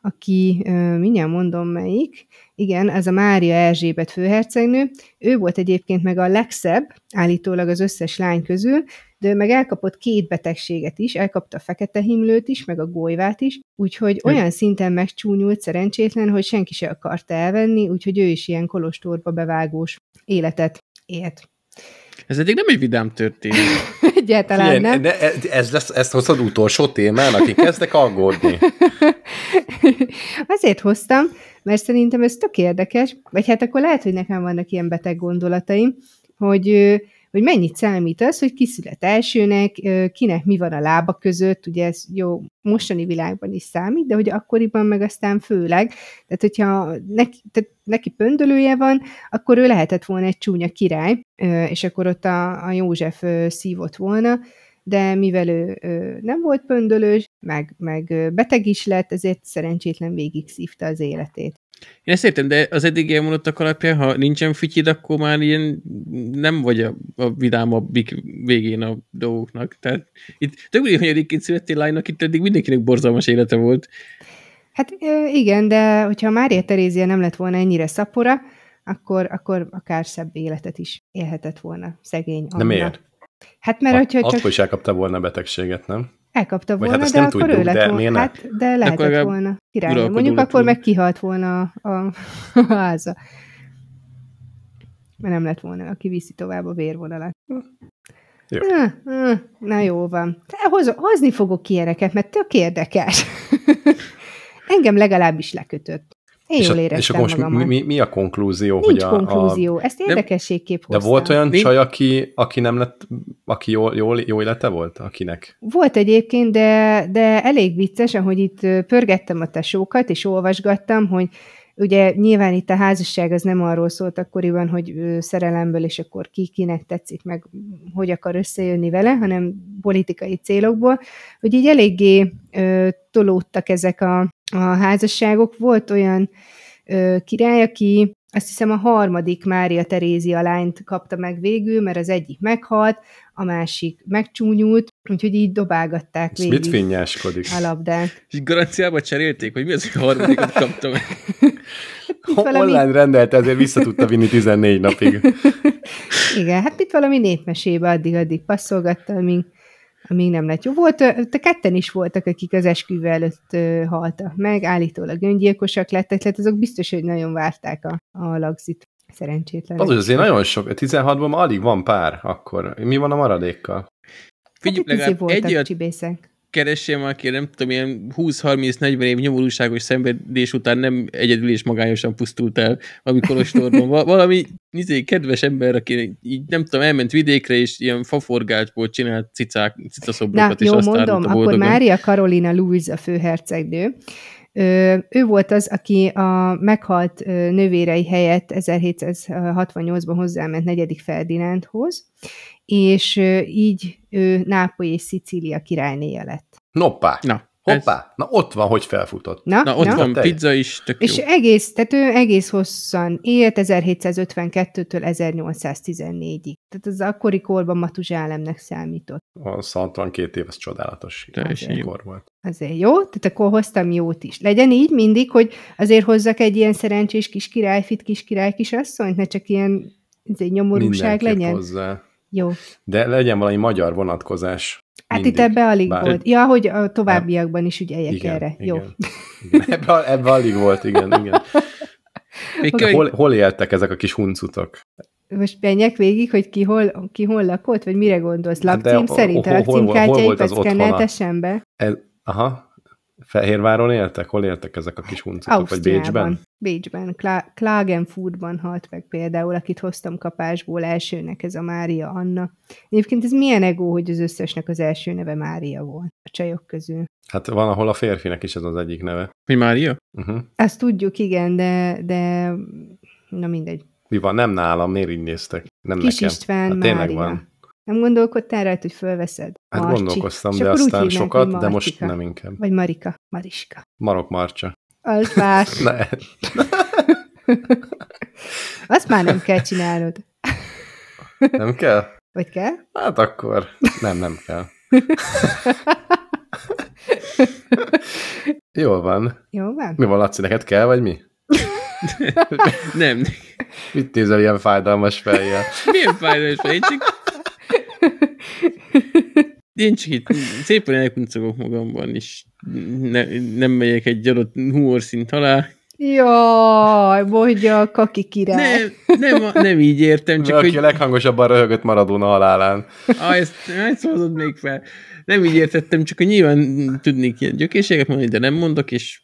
aki, ö, mindjárt mondom melyik, igen, ez a Mária Erzsébet főhercegnő, ő volt egyébként meg a legszebb, állítólag az összes lány közül, de ő meg elkapott két betegséget is, elkapta a fekete himlőt is, meg a golyvát is, úgyhogy hm. olyan szinten megcsúnyult szerencsétlen, hogy senki se akarta elvenni, úgyhogy ő is ilyen kolostorba bevágós életet élt. Ez eddig nem egy vidám történet. Egyáltalán Figyelj, nem. De ez lesz, ezt hozod utolsó témának, én kezdek aggódni. Azért hoztam, mert szerintem ez tök érdekes, vagy hát akkor lehet, hogy nekem vannak ilyen beteg gondolataim, hogy hogy mennyit számít az, hogy kiszület elsőnek, kinek mi van a lába között, ugye ez jó, mostani világban is számít, de hogy akkoriban meg aztán főleg, tehát hogyha neki, tehát neki pöndölője van, akkor ő lehetett volna egy csúnya király, és akkor ott a, a József szívott volna, de mivel ő, ő nem volt pöndölős, meg, meg beteg is lett, ezért szerencsétlen végig szívta az életét. Én ezt értem, de az eddig elmondottak alapján, ha nincsen fütyid, akkor már ilyen nem vagy a, a vidámabbik végén a dolgoknak. Tehát itt több hogy egyébként születtél lánynak, itt eddig mindenkinek borzalmas élete volt. Hát igen, de hogyha Mária Terézia nem lett volna ennyire szapora, akkor, akkor akár szebb életet is élhetett volna szegény Anna. De miért? Hát mert, hogyha csak... Akkor is elkapta volna a betegséget, nem? Elkapta volna, hát de akkor tudjuk, ő lett volna. Hát, de lehetett akkor volna király. Mondjuk akkor meg kihalt volna a, a, a háza. Mert nem lett volna, aki viszi tovább a vérvonalat. Jó. Na, na, na jó van. De hoz, hozni fogok ilyeneket, mert tök érdekes. Engem legalábbis lekötött. Én és jól éreztem És akkor most mi, mi, mi a konklúzió? Nincs hogy a, konklúzió, a... ezt érdekességképp hoztam. De volt olyan mi? csaj, aki, aki nem lett, aki jó, jó, jó élete volt, akinek? Volt egyébként, de, de elég vicces, ahogy itt pörgettem a tesókat, és olvasgattam, hogy ugye nyilván itt a házasság az nem arról szólt akkoriban, hogy szerelemből, és akkor ki kinek tetszik, meg hogy akar összejönni vele, hanem politikai célokból, hogy így eléggé ö, tolódtak ezek a a házasságok. Volt olyan ö, király, aki azt hiszem a harmadik Mária Terézia lányt kapta meg végül, mert az egyik meghalt, a másik megcsúnyult, úgyhogy így dobálgatták végig mit finnyáskodik? a labdát. És garanciába cserélték, hogy mi az, hogy a harmadikat kapta meg? valami... Online rendelt, ezért vissza tudta vinni 14 napig. Igen, hát itt valami népmesébe addig-addig passzolgatta, amíg amíg nem lett jó. Volt, te ketten is voltak, akik az esküvő előtt haltak meg, állítólag öngyilkosak lettek, tehát azok biztos, hogy nagyon várták a, a lagzit. Szerencsétlen. Az, azért nagyon sok, 16-ban alig van pár, akkor mi van a maradékkal? Figyelj, hát legalább egy olyat, csibészek keressél már ki, nem tudom, ilyen 20-30-40 év nyomorúságos szenvedés után nem egyedül és magányosan pusztult el valami kolostorban. Valami izé, kedves ember, aki így nem tudom, elment vidékre, és ilyen faforgácsból csinált cicák, cicaszobrokat, és jó, azt mondom, akkor Mária Karolina Louise a főhercegnő, ő volt az, aki a meghalt nővérei helyett 1768-ban hozzáment negyedik Ferdinándhoz, és így ő Nápoly és Szicília királynéja lett. Noppá! Na, Hoppá, ez... na ott van, hogy felfutott. Na, na ott na. van pizza is, tök És jó. egész, tehát ő egész hosszan élt 1752-től 1814-ig. Tehát az akkori korban Matuzsálemnek számított. A 62 év, az csodálatos kor volt. Azért jó, tehát akkor hoztam jót is. Legyen így mindig, hogy azért hozzak egy ilyen szerencsés kis királyfit, kis király kisasszonyt, ne csak ilyen nyomorúság legyen. hozzá. Jó. De legyen valami magyar vonatkozás. Hát mindig. itt ebbe alig Bár... volt. Ja, hogy a továbbiakban is ügyeljek igen, erre. Igen, Jó. Igen. Ebbe, ebbe alig volt, igen, igen. Okay. Hol, hol éltek ezek a kis huncutok? Most menjek végig, hogy ki hol, ki hol lakott, vagy mire gondolsz? Hát Lakcím szerint a lakcímkártyáikat szkenneltesen be? Ez, aha, Fehérváron éltek? Hol éltek ezek a kis huncutok? Vagy Bécsben? Bécsben. Kla- Klagenfurtban halt meg például, akit hoztam kapásból elsőnek, ez a Mária Anna. Egyébként ez milyen ego, hogy az összesnek az első neve Mária volt a csajok közül. Hát van, ahol a férfinek is ez az egyik neve. Mi Mária? Uh-huh. Ezt tudjuk, igen, de, de na mindegy. Mi van? Nem nálam, miért így néztek? Nem Kis nekem. István, hát, Mária. van. Nem gondolkodtál rajta, hogy fölveszed? Hát Marcsi. gondolkoztam, de aztán sokat, de most nem inkább. Vagy Marika, Mariska. Marok Marcsa. Az más. ne. Azt már nem kell csinálnod. Nem kell? Vagy kell? Hát akkor nem, nem kell. Jól van. Jó van. Mi van, Laci, neked kell, vagy mi? nem. Mit nézel ilyen fájdalmas fejjel? Milyen fájdalmas fejjel? Csak... Én csak itt szépen elkuncogok magamban, és ne, nem megyek egy adott humorszint alá. Jaj, mondja a kaki király. Nem, nem, nem így értem. Csak Aki hogy... a leghangosabban röhögött Maradona halálán. Ah, ezt, ezt mondod még fel. Nem így értettem, csak hogy nyilván tudnék ilyen gyökészséget mondani, de nem mondok, és...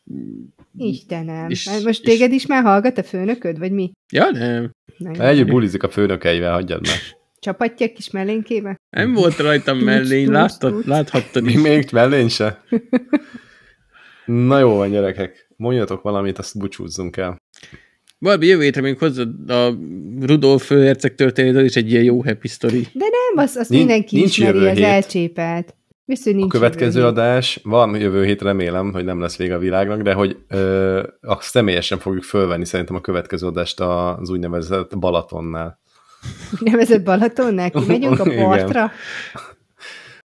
Istenem. És, Most és... téged is már hallgat a főnököd, vagy mi? Ja, nem. nem. Együtt bulizik a főnökeivel, hagyjad már. Csapatják kis mellénkébe? Nem volt rajtam mellény, láttad, láthattad is. Még mellény se? Na jó van, gyerekek. Mondjatok valamit, azt búcsúzzunk el. Valami jövő hétre még hozzá a Rudolf herceg történet, is egy ilyen jó happy story. De nem, azt, azt nincs, mindenki nincs ismeri, az elcsépelt. Viszont nincs a következő jövő adás, van jövő hét, remélem, hogy nem lesz vége a világnak, de hogy ö, a személyesen fogjuk fölvenni szerintem a következő adást az úgynevezett Balatonnál. Úgynevezett Balatonnál? Kimegyünk a partra?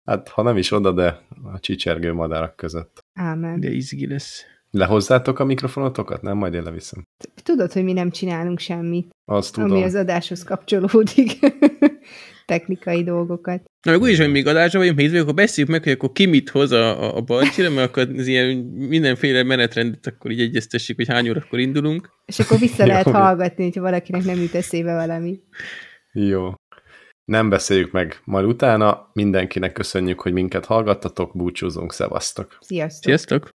hát, ha nem is oda, de a csicsergő madarak között. Ámen. De izgi lesz. Lehozzátok a mikrofonotokat? Nem, majd én leviszem. Tudod, hogy mi nem csinálunk semmit. Azt tudom. Ami az adáshoz kapcsolódik. Technikai dolgokat. Na, meg úgyis, hogy még adásra vagyunk, hétvég, akkor beszéljük meg, hogy akkor ki mit hoz a, a, a balcsira, mert akkor az ilyen mindenféle menetrendet akkor így egyeztessük, hogy hány órakor indulunk. És akkor vissza lehet hallgatni, hogyha valakinek nem jut eszébe valami. Jó. Nem beszéljük meg majd utána. Mindenkinek köszönjük, hogy minket hallgattatok, búcsúzunk, szevasztok. Sziasztok. Sziasztok.